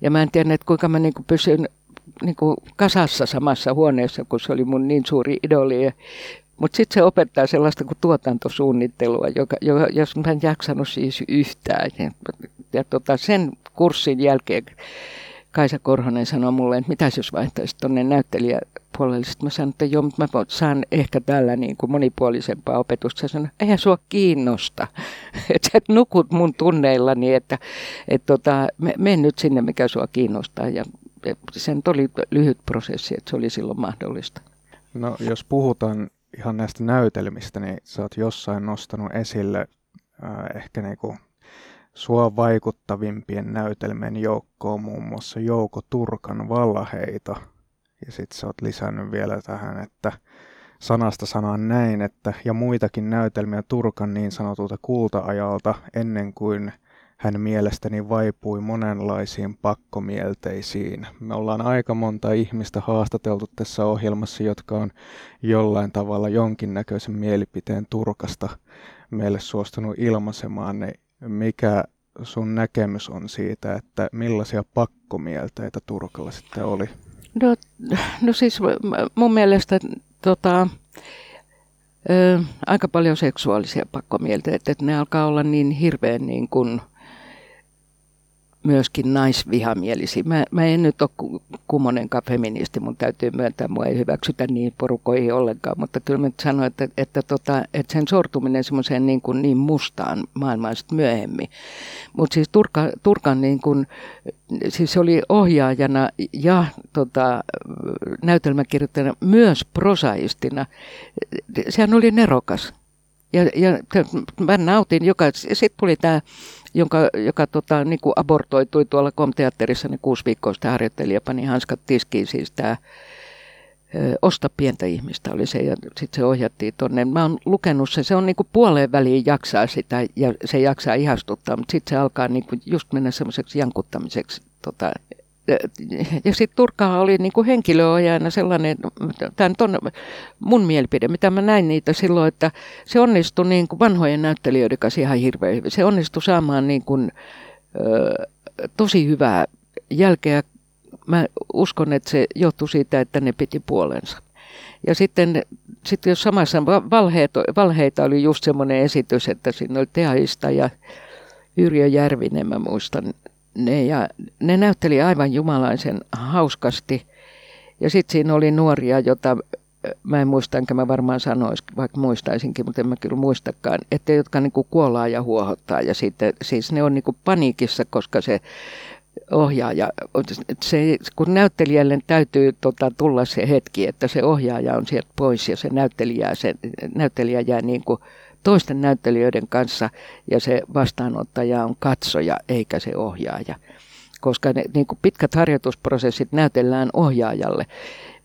Ja mä en tiedä, että kuinka mä niin pysyn niin kasassa samassa huoneessa, kun se oli mun niin suuri idoli. Mutta sitten se opettaa sellaista kuin tuotantosuunnittelua, joka, joka, jos mä en jaksanut siis yhtään. Ja, ja tota, sen kurssin jälkeen Kaisa Korhonen sanoi mulle, että mitä jos vaihtaisit tuonne näyttelijäpuolelle. Sitten mä sanoin, että joo, mutta mä saan ehkä tällä niin kuin monipuolisempaa opetusta. Hän sanoi, eihän sua kiinnosta, (laughs) että sä nukut mun tunneillani, että et tota, mene nyt sinne, mikä sua kiinnostaa. Ja sen oli lyhyt prosessi, että se oli silloin mahdollista. No jos puhutaan ihan näistä näytelmistä, niin sä oot jossain nostanut esille äh, ehkä niinku Sua vaikuttavimpien näytelmien joukkoon muun muassa Jouko Turkan valheita. Ja sit sä oot lisännyt vielä tähän, että sanasta sanaan näin, että ja muitakin näytelmiä Turkan niin sanotulta kulta-ajalta ennen kuin hän mielestäni vaipui monenlaisiin pakkomielteisiin. Me ollaan aika monta ihmistä haastateltu tässä ohjelmassa, jotka on jollain tavalla jonkinnäköisen mielipiteen Turkasta meille suostunut ilmaisemaan, niin mikä sun näkemys on siitä, että millaisia pakkomielteitä Turkalla sitten oli? No, no siis mun mielestä tota, ö, aika paljon seksuaalisia pakkomielteitä, että ne alkaa olla niin hirveän niin kuin myöskin naisvihamielisiä. Mä, mä en nyt ole ku- kummonenkaan feministi, mun täytyy myöntää, mua ei hyväksytä niin porukoihin ollenkaan, mutta kyllä mä sanoin, että, että, tota, että sen sortuminen semmoiseen niin, kuin niin mustaan maailmaan sitten myöhemmin. Mutta siis Turka, Turkan niin kuin, siis se oli ohjaajana ja tota, näytelmäkirjoittajana myös prosaistina. Sehän oli nerokas. Ja, ja mä nautin joka, sitten tuli tämä, jonka, joka tota, niin kuin abortoitui tuolla komteatterissa, niin kuusi viikkoa sitä harjoittelija pani hanskat tiskiin, siis tämä Osta pientä ihmistä oli se ja sitten se ohjattiin tonne. Mä oon lukenut se, se on niinku puoleen väliin jaksaa sitä ja se jaksaa ihastuttaa, mutta sitten se alkaa niinku just mennä semmoiseksi jankuttamiseksi tota, ja sitten Turkka oli niin kuin henkilöohjaajana sellainen, tämä on mun mielipide, mitä mä näin niitä silloin, että se onnistui niin kuin vanhojen näyttelijöiden kanssa ihan hirveän hyvin. Se onnistui saamaan niin kuin, ö, tosi hyvää jälkeä. Mä uskon, että se johtui siitä, että ne piti puolensa. Ja sitten, sitten jos samassa valheita, valheita oli just semmoinen esitys, että siinä oli Teaista ja Yrjö Järvinen, mä muistan ne, ja ne näytteli aivan jumalaisen hauskasti. Ja sitten siinä oli nuoria, jota mä en muista, enkä mä varmaan sanoisi, vaikka muistaisinkin, mutta en mä kyllä muistakaan, että jotka niinku kuolaa ja huohottaa. Ja sitten, siis ne on niinku paniikissa, koska se ohjaaja, se, kun näyttelijälle täytyy tota, tulla se hetki, että se ohjaaja on sieltä pois ja se näyttelijä, se näyttelijä jää niin kuin toisten näyttelijöiden kanssa ja se vastaanottaja on katsoja eikä se ohjaaja. Koska ne niin kuin pitkät harjoitusprosessit näytellään ohjaajalle,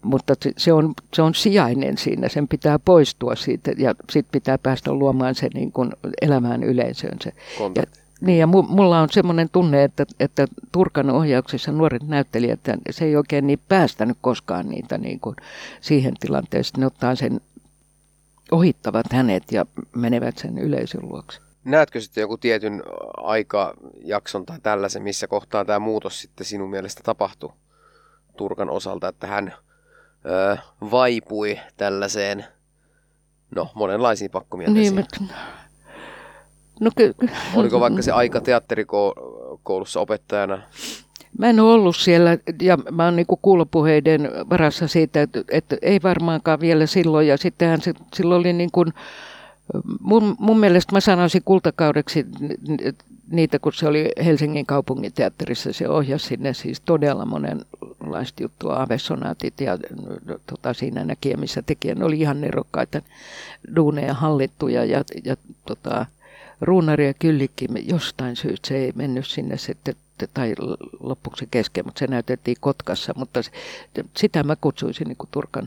mutta se on, se on sijainen siinä, sen pitää poistua siitä ja sitten pitää päästä luomaan se niin kuin elämään yleisöön se. Ja, niin ja mulla on semmoinen tunne, että, että Turkan ohjauksessa nuoret näyttelijät, se ei oikein niin päästänyt koskaan niitä niin kuin siihen tilanteeseen. Ne ottaa sen ohittavat hänet ja menevät sen yleisön luokse. Näetkö sitten joku tietyn aikajakson tai tällaisen, missä kohtaa tämä muutos sitten sinun mielestä tapahtui Turkan osalta, että hän ö, vaipui tällaiseen, no monenlaisiin pakkomielteisiin? Niin, no, ky- Oliko vaikka se aika teatterikoulussa opettajana Mä en ole ollut siellä ja mä oon niinku kuulopuheiden varassa siitä, että, että ei varmaankaan vielä silloin. Ja sittenhän se, silloin oli niin kuin, mun, mun mielestä mä sanoisin kultakaudeksi niitä, kun se oli Helsingin kaupunginteatterissa, se ohjasi sinne siis todella monenlaista juttua, avesonaatit ja tota, siinä näki, missä tekijä oli ihan nerokkaita duuneja hallittuja ja, ja tota, Ruunari ja Kyllikki jostain syystä se ei mennyt sinne sitten tai loppuksi kesken, mutta se näytettiin Kotkassa, mutta sitä mä kutsuisin niin kuin Turkan.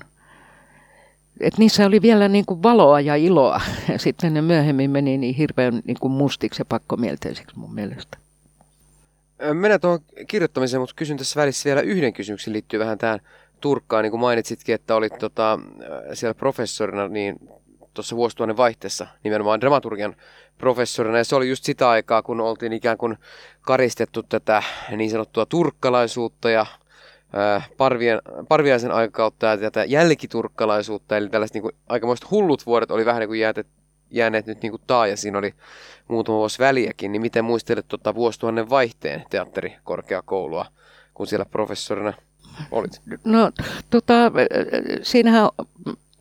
Et niissä oli vielä niin kuin valoa ja iloa, (laughs) ja sitten ne myöhemmin meni niin hirveän niin kuin mustiksi ja pakkomielteiseksi mun mielestä. Mennään tuohon kirjoittamiseen, mutta kysyn tässä välissä vielä yhden kysymyksen liittyy vähän tähän Turkkaan. Niin kuin mainitsitkin, että olit tota, siellä professorina, niin tuossa vuosituhannen vaihteessa nimenomaan dramaturgian professorina. Ja se oli just sitä aikaa, kun oltiin ikään kuin karistettu tätä niin sanottua turkkalaisuutta ja parvien, parviaisen aikakautta ja tätä jälkiturkkalaisuutta. Eli tällaiset niin kuin, aikamoiset hullut vuodet oli vähän niin kuin jäätet, jääneet nyt niin kuin taa ja siinä oli muutama vuosi väliäkin. Niin miten muistelet tuota vuosituhannen vaihteen teatterikorkeakoulua, kun siellä professorina olit? No tota, siinähän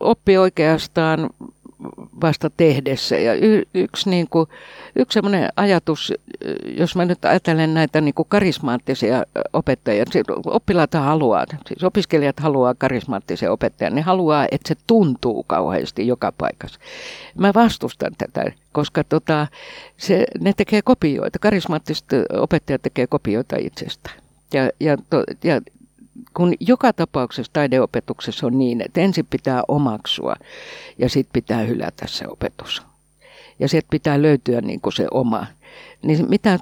oppi oikeastaan vasta tehdessä. Ja y- yksi, niin kuin, yksi sellainen ajatus, jos mä nyt ajattelen näitä niin kuin karismaattisia opettajia, siis oppilaat haluaa, siis opiskelijat haluaa karismaattisia opettajia, ne haluaa, että se tuntuu kauheasti joka paikassa. Mä vastustan tätä, koska tota, se, ne tekee kopioita, karismaattiset opettajat tekee kopioita itsestään. Ja, ja, to, ja kun joka tapauksessa taideopetuksessa on niin, että ensin pitää omaksua ja sitten pitää hylätä se opetus. Ja sieltä pitää löytyä niin kuin se oma. Niin mitä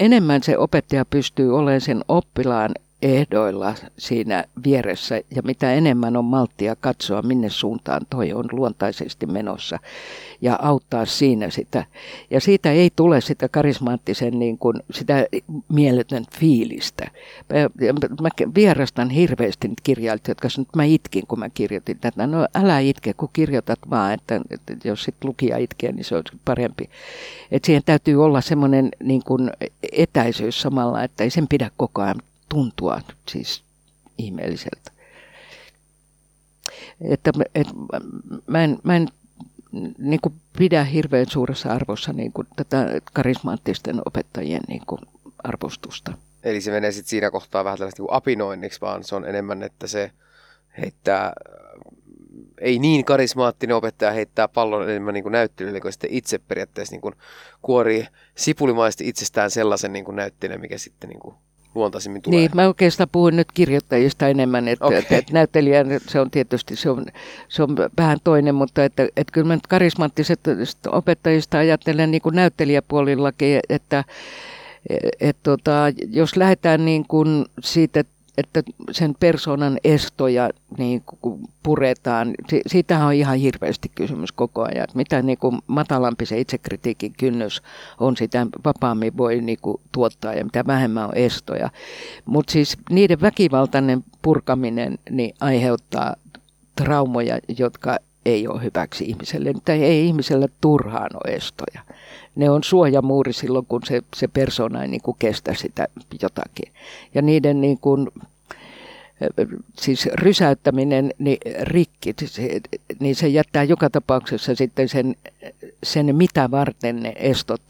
enemmän se opettaja pystyy olemaan sen oppilaan ehdoilla siinä vieressä ja mitä enemmän on malttia katsoa, minne suuntaan toi on luontaisesti menossa ja auttaa siinä sitä. Ja siitä ei tule sitä karismaattisen niin kuin, sitä mieletön fiilistä. Mä, mä vierastan hirveästi nyt kirjailijoita, jotka nyt mä itkin, kun mä kirjoitin tätä. No älä itke, kun kirjoitat vaan, että, että jos sit lukija itkee, niin se on parempi. Et siihen täytyy olla semmoinen niin kuin etäisyys samalla, että ei sen pidä koko ajan tuntua siis ihmeelliseltä. Että, et, mä en, mä en niin kuin pidä hirveän suuressa arvossa niin kuin tätä karismaattisten opettajien niin kuin arvostusta. Eli se menee sitten siinä kohtaa vähän tällaista niin apinoinniksi, vaan se on enemmän, että se heittää, ei niin karismaattinen opettaja heittää pallon enemmän niin näyttelylle, kun sitten itse periaatteessa niin kuin kuorii sipulimaisesti itsestään sellaisen niin kuin näyttelijän, mikä sitten niin kuin luontaisimmin tulee. Niin, mä oikeastaan puhun nyt kirjoittajista enemmän, että, okay. että, että näyttelijä, se on tietysti se on, se on vähän toinen, mutta että, että kyllä mä nyt karismaattiset opettajista ajattelen niin kuin näyttelijäpuolillakin, että et, tota, jos lähdetään niin kuin siitä että sen persoonan estoja niin puretaan. Siitähän on ihan hirveästi kysymys koko ajan. Että mitä niin kuin matalampi se itsekritiikin kynnys on, sitä vapaammin voi niin kuin tuottaa ja mitä vähemmän on estoja. Mutta siis niiden väkivaltainen purkaminen niin aiheuttaa traumoja, jotka ei ole hyväksi ihmiselle. Tai ei ihmiselle turhaan ole estoja. Ne on suojamuuri silloin, kun se, se persona ei niin kuin kestä sitä jotakin. Ja niiden niin kuin, siis rysäyttäminen niin rikki, niin se jättää joka tapauksessa sitten sen, sen mitä varten ne estot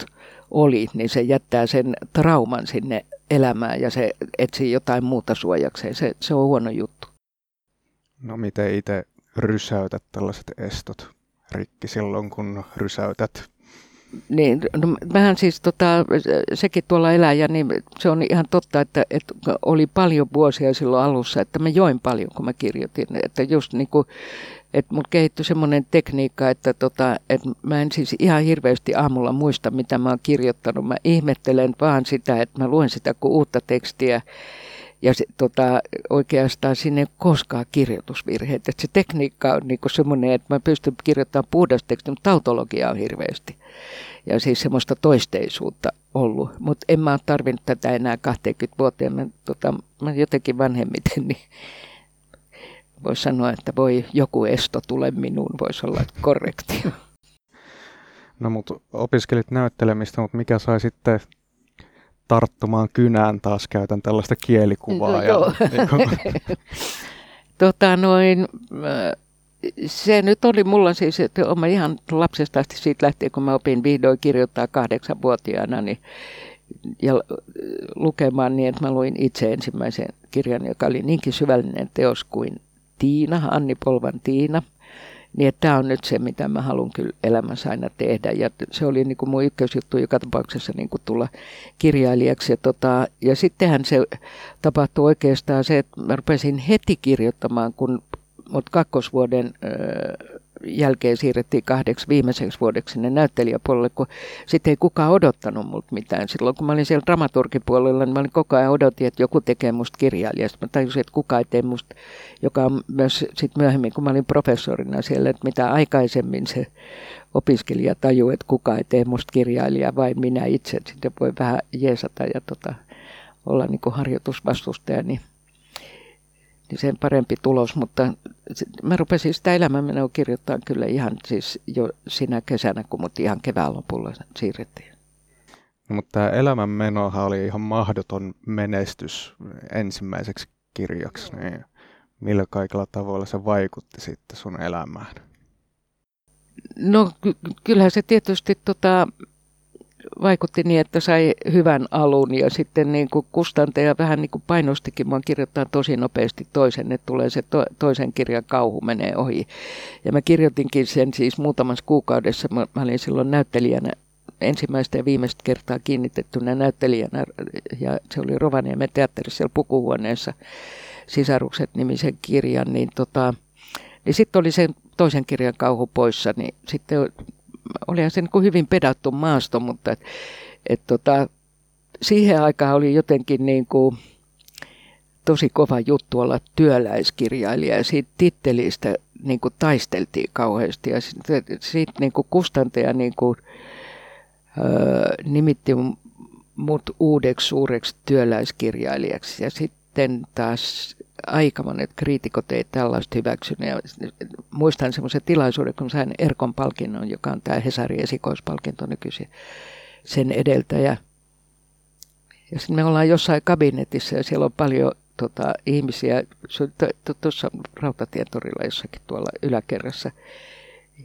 oli, niin se jättää sen trauman sinne elämään ja se etsii jotain muuta suojakseen. Se, se on huono juttu. No miten itse rysäytät tällaiset estot rikki silloin, kun rysäytät? Niin, no, vähän siis tota, sekin tuolla eläjä, niin se on ihan totta, että, että oli paljon vuosia silloin alussa, että mä join paljon, kun mä kirjoitin. Että just niin kuin, että mulla kehittyi semmoinen tekniikka, että, tota, että mä en siis ihan hirveästi aamulla muista, mitä mä oon kirjoittanut. Mä ihmettelen vaan sitä, että mä luen sitä kuin uutta tekstiä ja se, tota, oikeastaan sinne ei koskaan kirjoitusvirheet. Että se tekniikka on niinku semmoinen, että mä pystyn kirjoittamaan puhdasta tekstiä, mutta tautologia on hirveästi. Ja siis semmoista toisteisuutta ollut. Mutta en mä ole tarvinnut tätä enää 20 vuoteen. Mä, tota, mä jotenkin vanhemmiten, niin voisi sanoa, että voi joku esto tule minuun, voisi olla korrekti. No mutta opiskelit näyttelemistä, mutta mikä sai sitten tarttumaan kynään taas, käytän tällaista kielikuvaa. No, ja, joo. (laughs) tota noin, se nyt oli mulla siis, että olen ihan lapsesta asti siitä lähtien, kun mä opin vihdoin kirjoittaa kahdeksanvuotiaana niin, ja lukemaan niin, että mä luin itse ensimmäisen kirjan, joka oli niinkin syvällinen teos kuin Tiina, Anni Polvan Tiina. Niin että tämä on nyt se, mitä mä haluan kyllä elämässä aina tehdä. Ja se oli niin kuin mun ykkösjuttu joka tapauksessa niin kuin tulla kirjailijaksi. Ja, tota, ja sittenhän se tapahtui oikeastaan se, että mä rupesin heti kirjoittamaan, kun mut kakkosvuoden jälkeen siirrettiin kahdeksi viimeiseksi vuodeksi sinne näyttelijäpuolelle, kun sitten ei kukaan odottanut multa mitään. Silloin kun mä olin siellä dramaturgipuolella, niin mä olin koko ajan odotin, että joku tekee musta kirjailija. Sitten mä tajusin, että kukaan ei tee musta, joka on myös sit myöhemmin, kun mä olin professorina siellä, että mitä aikaisemmin se opiskelija tajuu, että kukaan ei tee musta kirjailija, vai minä itse. Sitten voi vähän jeesata ja tota, olla niin kuin harjoitusvastustaja, niin niin sen parempi tulos, mutta mä rupesin sitä elämänmenoa kirjoittaa kyllä ihan siis jo sinä kesänä, kun mut ihan kevään lopulla siirrettiin. No, mutta tämä elämänmenohan oli ihan mahdoton menestys ensimmäiseksi kirjaksi, niin millä kaikilla tavoilla se vaikutti sitten sun elämään? No ky- kyllähän se tietysti tota, vaikutti niin, että sai hyvän alun ja sitten niin kuin kustantaja vähän niin kuin painostikin mua kirjoittaa tosi nopeasti toisen, että tulee se to, toisen kirjan kauhu menee ohi. Ja mä kirjoitinkin sen siis muutamassa kuukaudessa, mä, mä olin silloin näyttelijänä ensimmäistä ja viimeistä kertaa kiinnitettynä näyttelijänä ja se oli Rovaniemen teatterissa siellä pukuhuoneessa Sisarukset-nimisen kirjan, niin, tota, niin sitten oli sen toisen kirjan kauhu poissa, niin sitten olihan se niin hyvin pedattu maasto, mutta et, et tota, siihen aikaan oli jotenkin niin kuin tosi kova juttu olla työläiskirjailija ja siitä tittelistä niin kuin taisteltiin kauheasti. Ja sitten sit, niin kuin kustantaja niin kuin, öö, nimitti mut uudeksi suureksi työläiskirjailijaksi ja sitten taas aika monet kriitikot ei tällaista hyväksynyt. Ja muistan semmoisen tilaisuuden, kun sain Erkon palkinnon, joka on tämä Hesarin esikoispalkinto nykyisin, sen edeltäjä. Ja sitten me ollaan jossain kabinetissa ja siellä on paljon tota, ihmisiä, tuossa Rautatietorilla jossakin tuolla yläkerrassa.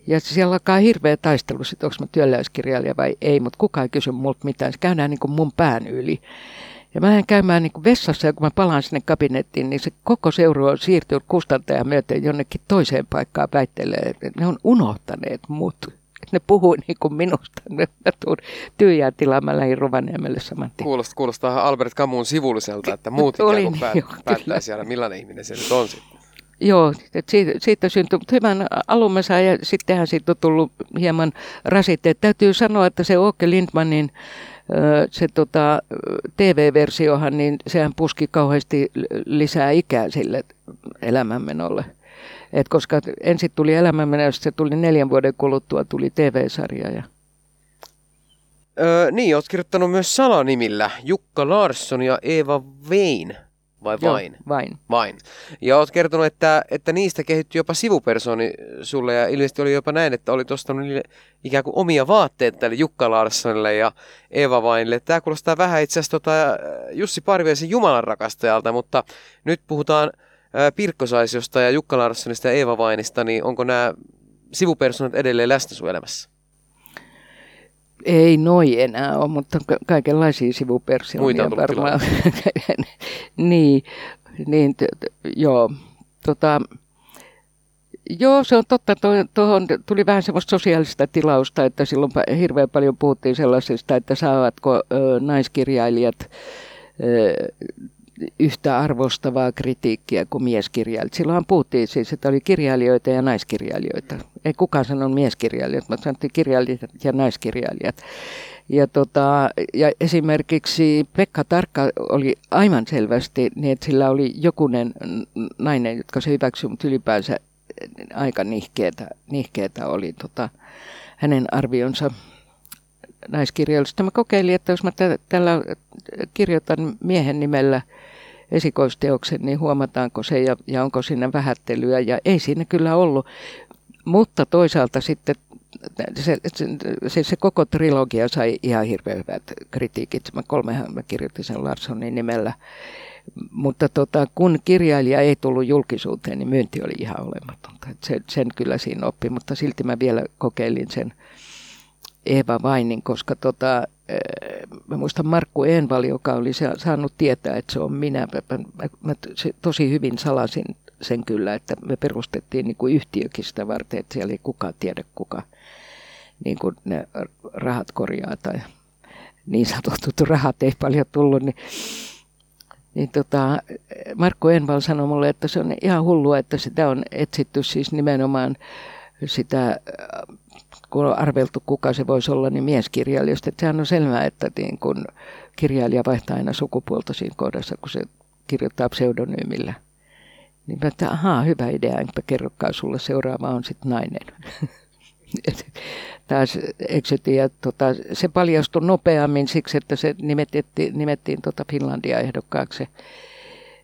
Ja siellä alkaa hirveä taistelu, että onko mä työläiskirjailija vai ei, mutta kukaan ei kysy multa mitään. Se käydään niin kuin mun pään yli. Ja mä lähden käymään niin vessassa ja kun mä palaan sinne kabinettiin, niin se koko seuru on siirtynyt kustantajan myöten jonnekin toiseen paikkaan väittelee, että ne on unohtaneet mut. Ne puhuu niin kuin minusta. Ne tuun tyhjää tilaa, mä lähdin Rovaniemelle saman tien. Kuulostaa, kuulostaa Albert Camun sivulliselta, että muut ikään kuin päät, päättää siellä, millainen ihminen se nyt on sitten. Joo, että siitä, siitä syntyi, mutta hyvän alun mä sain ja sittenhän siitä on tullut hieman rasitteet. Täytyy sanoa, että se Åke Lindmanin se tota, TV-versiohan, niin sehän puski kauheasti lisää ikää sille elämänmenolle. Et koska ensin tuli elämänmeno, se tuli neljän vuoden kuluttua, tuli TV-sarja. Ja... Öö, niin, olet kirjoittanut myös salanimillä Jukka Larsson ja Eva Vein. Vai vain? Joo, vain. Vain. Ja olet kertonut, että, että niistä kehittyi jopa sivupersoni sulle ja ilmeisesti oli jopa näin, että oli ostanut niille ikään kuin omia vaatteita tälle Jukka Larssonille ja Eva Vainille. Tämä kuulostaa vähän itse asiassa tota Jussi Parviaisen Jumalan rakastajalta, mutta nyt puhutaan Pirkko Saisiosta ja Jukka Larssonista ja Eeva Vainista, niin onko nämä sivupersonat edelleen läsnä sun elämässä? Ei noi enää ole, mutta kaikenlaisia on varmaan. (laughs) niin, niin t- t- joo. Tota, Joo, se on totta. Tuohon tuli vähän semmoista sosiaalista tilausta, että silloin hirveän paljon puhuttiin sellaisesta, että saavatko ö, naiskirjailijat ö, yhtä arvostavaa kritiikkiä kuin mieskirjailijat. Silloin puhuttiin siis, että oli kirjailijoita ja naiskirjailijoita. Ei kukaan sanonut mieskirjailijat, mutta sanottiin kirjailijat ja naiskirjailijat. Ja, tota, ja esimerkiksi Pekka Tarkka oli aivan selvästi niin, että sillä oli jokunen nainen, jotka se hyväksyi, mutta ylipäänsä aika nihkeetä, nihkeetä oli tota, hänen arvionsa naiskirjallisuudesta. Mä kokeilin, että jos mä tällä kirjoitan miehen nimellä – esikoisteoksen, niin huomataanko se ja, ja onko siinä vähättelyä. Ja ei siinä kyllä ollut. Mutta toisaalta sitten se, se, se koko trilogia sai ihan hirveän hyvät kritiikit. Mä kolmehan mä kirjoitin sen Larssonin nimellä. Mutta tota, kun kirjailija ei tullut julkisuuteen, niin myynti oli ihan olematonta. Sen, sen kyllä siinä oppi, mutta silti mä vielä kokeilin sen Eeva Vainin, koska tota, mä muistan Markku Enval, joka oli saanut tietää, että se on minä. Mä, mä, mä tosi hyvin salasin sen kyllä, että me perustettiin niin kuin yhtiökin sitä varten, että siellä ei kukaan tiedä, kuka niin kuin ne rahat korjaa tai niin sanotut rahat ei paljon tullut, niin, niin tota, Markku Enval sanoi mulle, että se on ihan hullua, että sitä on etsitty siis nimenomaan sitä kun on arveltu, kuka se voisi olla, niin mieskirjailijasta. Että sehän on selvää, että niin kun kirjailija vaihtaa aina sukupuolta siinä kohdassa, kun se kirjoittaa pseudonyymillä. Niin mä että ahaa, hyvä idea, enpä kerrokaan sulle, seuraava on sitten nainen. (laughs) Taas eksytin ja tota, se paljastui nopeammin siksi, että se nimettiin, nimettiin tota Finlandia ehdokkaaksi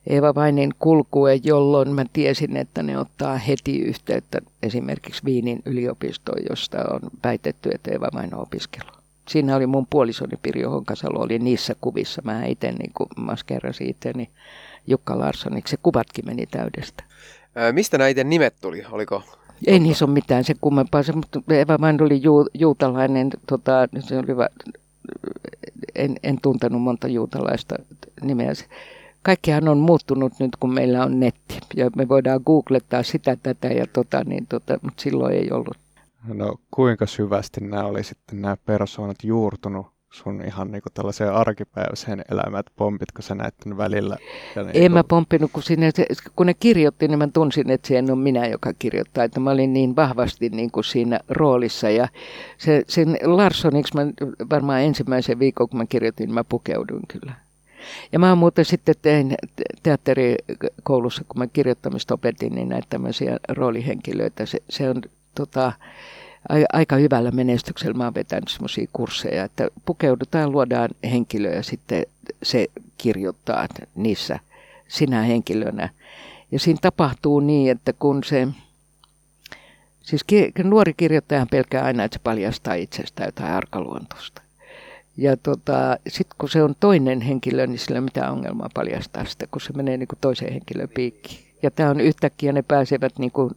Eeva Vainin kulkue, jolloin mä tiesin, että ne ottaa heti yhteyttä esimerkiksi Viinin yliopistoon, josta on väitetty, että Eeva Vain on opiskellut. Siinä oli mun puolisoni Pirjo Honkasalo, oli niissä kuvissa. Mä itse niin maskerasin itseäni Jukka Larssoniksi. Se kuvatkin meni täydestä. Ää, mistä itse nimet tuli? Oliko ei niissä ole mitään se kummempaa. Se, mutta Eva Vain oli ju, juutalainen, tota, se oli va, en, en tuntenut monta juutalaista nimeä kaikkihan on muuttunut nyt, kun meillä on netti. Ja me voidaan googlettaa sitä, tätä ja tota, niin tota, mutta silloin ei ollut. No kuinka syvästi nämä oli sitten nämä persoonat juurtunut sun ihan niin kuin tällaiseen arkipäiväiseen elämään, että pompitko sä näiden välillä? Ja niin en mä pomppinut, kun, sinne, kun ne kirjoitti, niin mä tunsin, että se en ole minä, joka kirjoittaa, että mä olin niin vahvasti niin kuin siinä roolissa ja se, sen Larssoniksi mä varmaan ensimmäisen viikon, kun mä kirjoitin, mä pukeuduin kyllä. Ja mä muuten sitten tein, teatterikoulussa, kun mä kirjoittamista opetin, niin näitä tämmöisiä roolihenkilöitä. Se, se on tota, aika hyvällä menestyksellä mä oon vetänyt semmoisia kursseja, että pukeudutaan, luodaan henkilö ja sitten se kirjoittaa niissä sinä henkilönä. Ja siinä tapahtuu niin, että kun se, siis nuori kirjoittaja pelkää aina, että se paljastaa itsestään jotain arkaluontoista. Ja tota, sitten kun se on toinen henkilö, niin sillä ei ole mitään ongelmaa paljastaa sitä, kun se menee niin kuin toiseen henkilön piikkiin. Ja tämä on yhtäkkiä, ne pääsevät niin, kuin,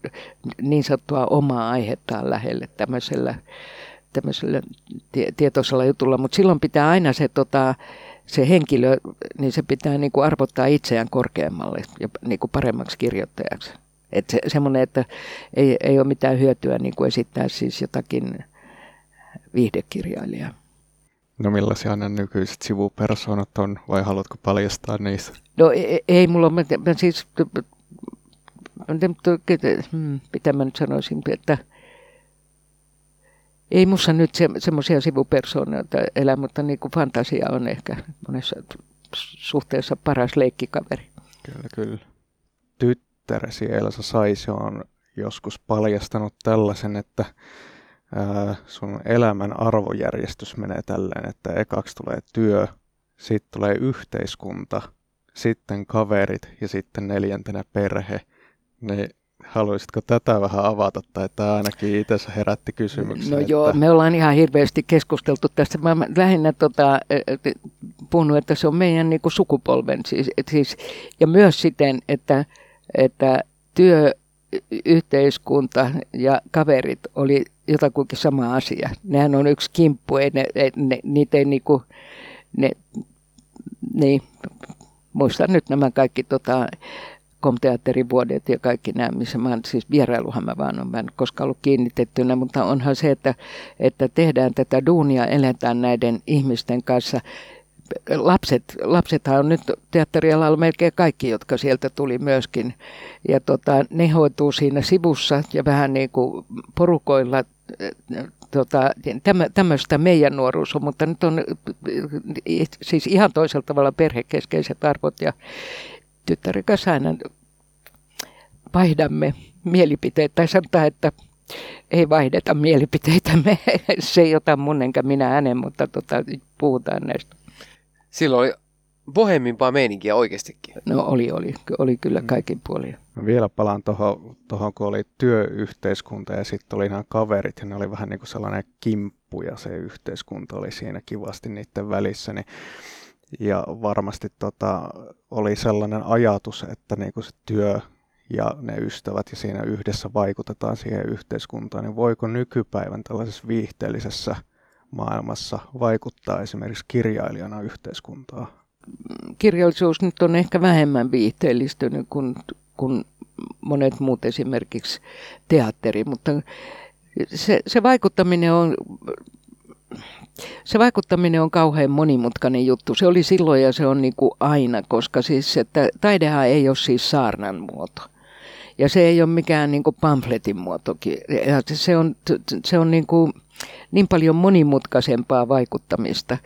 niin sattua omaa aihettaan lähelle tämmöisellä, tämmöisellä tie, tietoisella jutulla. Mutta silloin pitää aina se, tota, se henkilö, niin se pitää niin kuin arvottaa itseään korkeammalle ja niin kuin paremmaksi kirjoittajaksi. Että se, semmoinen, että ei, ei ole mitään hyötyä niin kuin esittää siis jotakin viihdekirjailijaa. No millaisia ne nykyiset sivupersoonat on, vai haluatko paljastaa niistä? No ei, ei mulla, mä, mä siis mitä mä nyt sanoisin, että ei mussa nyt se, semmoisia sivupersoonoita elä, mutta niin kuin fantasia on ehkä monessa suhteessa paras leikkikaveri. Kyllä, kyllä. Tyttäresi Elsa Saisi on joskus paljastanut tällaisen, että ää, sun elämän arvojärjestys menee tälleen, että ekaksi tulee työ, sitten tulee yhteiskunta, sitten kaverit ja sitten neljäntenä perhe – niin haluaisitko tätä vähän avata, tai tämä ainakin itse herätti kysymyksen? No että... joo, me ollaan ihan hirveästi keskusteltu tästä. Mä lähinnä tota, puhunut, että se on meidän niin sukupolven, siis, siis, ja myös siten, että, että työ, yhteiskunta ja kaverit oli jotakuinkin sama asia. Nehän on yksi kimppu, ei ne, ei, ne, niitä ei niinku, ne, niin, muistan nyt nämä kaikki tota, komteatterivuodet ja kaikki nämä, missä mä siis vierailuhan mä vaan on, mä en koskaan ollut kiinnitettynä, mutta onhan se, että, että tehdään tätä duunia, eletään näiden ihmisten kanssa. Lapset, lapsethan on nyt teatterialalla melkein kaikki, jotka sieltä tuli myöskin. Ja tota, ne hoituu siinä sivussa ja vähän niin kuin porukoilla tota, tämmöistä meidän nuoruus on, mutta nyt on siis ihan toisella tavalla perhekeskeiset arvot ja, tyttären kanssa aina vaihdamme mielipiteitä, tai sanotaan, että ei vaihdeta mielipiteitämme, (laughs) se ei ota mun enkä minä hänen, mutta tota, puhutaan näistä. Silloin oli bohemimpaa meininkiä oikeastikin. No oli, oli, oli kyllä mm. kaikin puolin. Mä vielä palaan tuohon, tohon, kun oli työyhteiskunta ja sitten oli nämä kaverit ja ne oli vähän niin kuin sellainen kimppu ja se yhteiskunta oli siinä kivasti niiden välissä, niin ja varmasti tota, oli sellainen ajatus, että niin kuin se työ ja ne ystävät ja siinä yhdessä vaikutetaan siihen yhteiskuntaan, niin voiko nykypäivän tällaisessa viihteellisessä maailmassa vaikuttaa esimerkiksi kirjailijana yhteiskuntaan? Kirjallisuus nyt on ehkä vähemmän viihteellistynyt kuin, kuin monet muut esimerkiksi teatteri, mutta se, se vaikuttaminen on se vaikuttaminen on kauhean monimutkainen juttu. Se oli silloin ja se on niin kuin aina, koska siis että taidehan ei ole siis saarnan muoto. Ja se ei ole mikään niin kuin pamfletin muotokin. Ja se on, se on niin, kuin niin paljon monimutkaisempaa vaikuttamista.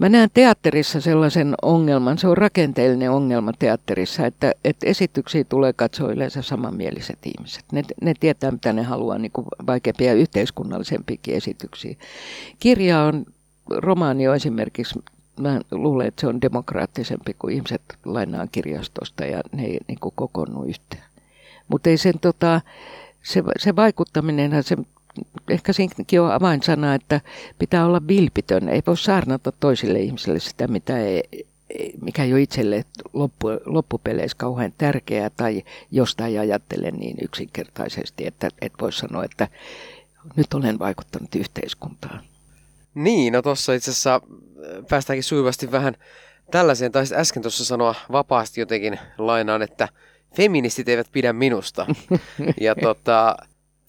Mä näen teatterissa sellaisen ongelman, se on rakenteellinen ongelma teatterissa, että, että esityksiä tulee katsoa yleensä samanmieliset ihmiset. Ne, ne tietää, mitä ne haluaa, niin kuin vaikeampia yhteiskunnallisempiakin esityksiä. Kirja on, romaani on esimerkiksi, mä luulen, että se on demokraattisempi, kuin ihmiset lainaa kirjastosta ja ne ei niin kuin yhteen. Mutta ei sen tota, se, se vaikuttaminen, se ehkä siinäkin on avainsana, että pitää olla vilpitön. Ei voi saarnata toisille ihmisille sitä, mitä ei, mikä ei ole itselle loppu, loppupeleissä kauhean tärkeää tai jostain ajattele niin yksinkertaisesti, että et voi sanoa, että nyt olen vaikuttanut yhteiskuntaan. Niin, no tuossa itse asiassa äh, päästäänkin sujuvasti vähän tällaiseen, tai äsken tuossa sanoa vapaasti jotenkin lainaan, että feministit eivät pidä minusta. (laughs) Ja tota,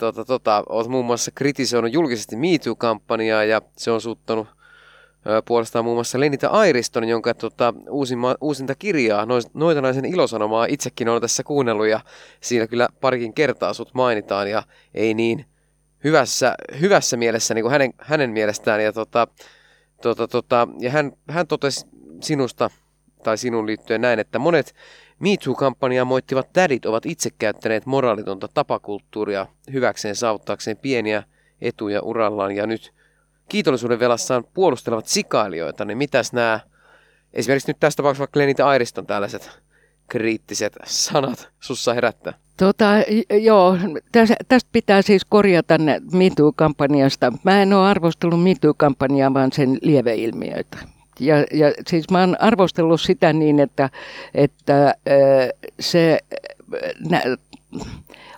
tota, tota, olet muun muassa kritisoinut julkisesti MeToo-kampanjaa ja se on suuttanut puolestaan muun muassa Lenita Airiston, jonka tota, uusimma, uusinta kirjaa, Noita naisen ilosanomaa, itsekin olen tässä kuunnellut ja siinä kyllä parikin kertaa sut mainitaan ja ei niin hyvässä, hyvässä mielessä niin kuin hänen, hänen mielestään. Ja, tota, tota, tota, ja hän, hän totesi sinusta tai sinun liittyen näin, että monet MeToo-kampanjaa moittivat tädit ovat itse käyttäneet moraalitonta tapakulttuuria hyväkseen saavuttaakseen pieniä etuja urallaan ja nyt kiitollisuuden velassaan puolustelevat sikailijoita, niin mitäs nämä, esimerkiksi nyt tässä tapauksessa vaikka Lenita Airiston tällaiset kriittiset sanat sussa herättää? Tota, joo, tästä, tästä pitää siis korjata MeToo-kampanjasta. Mä en ole arvostellut MeToo-kampanjaa, vaan sen lieveilmiöitä. Ja, ja siis mä oon arvostellut sitä niin, että, että se nä,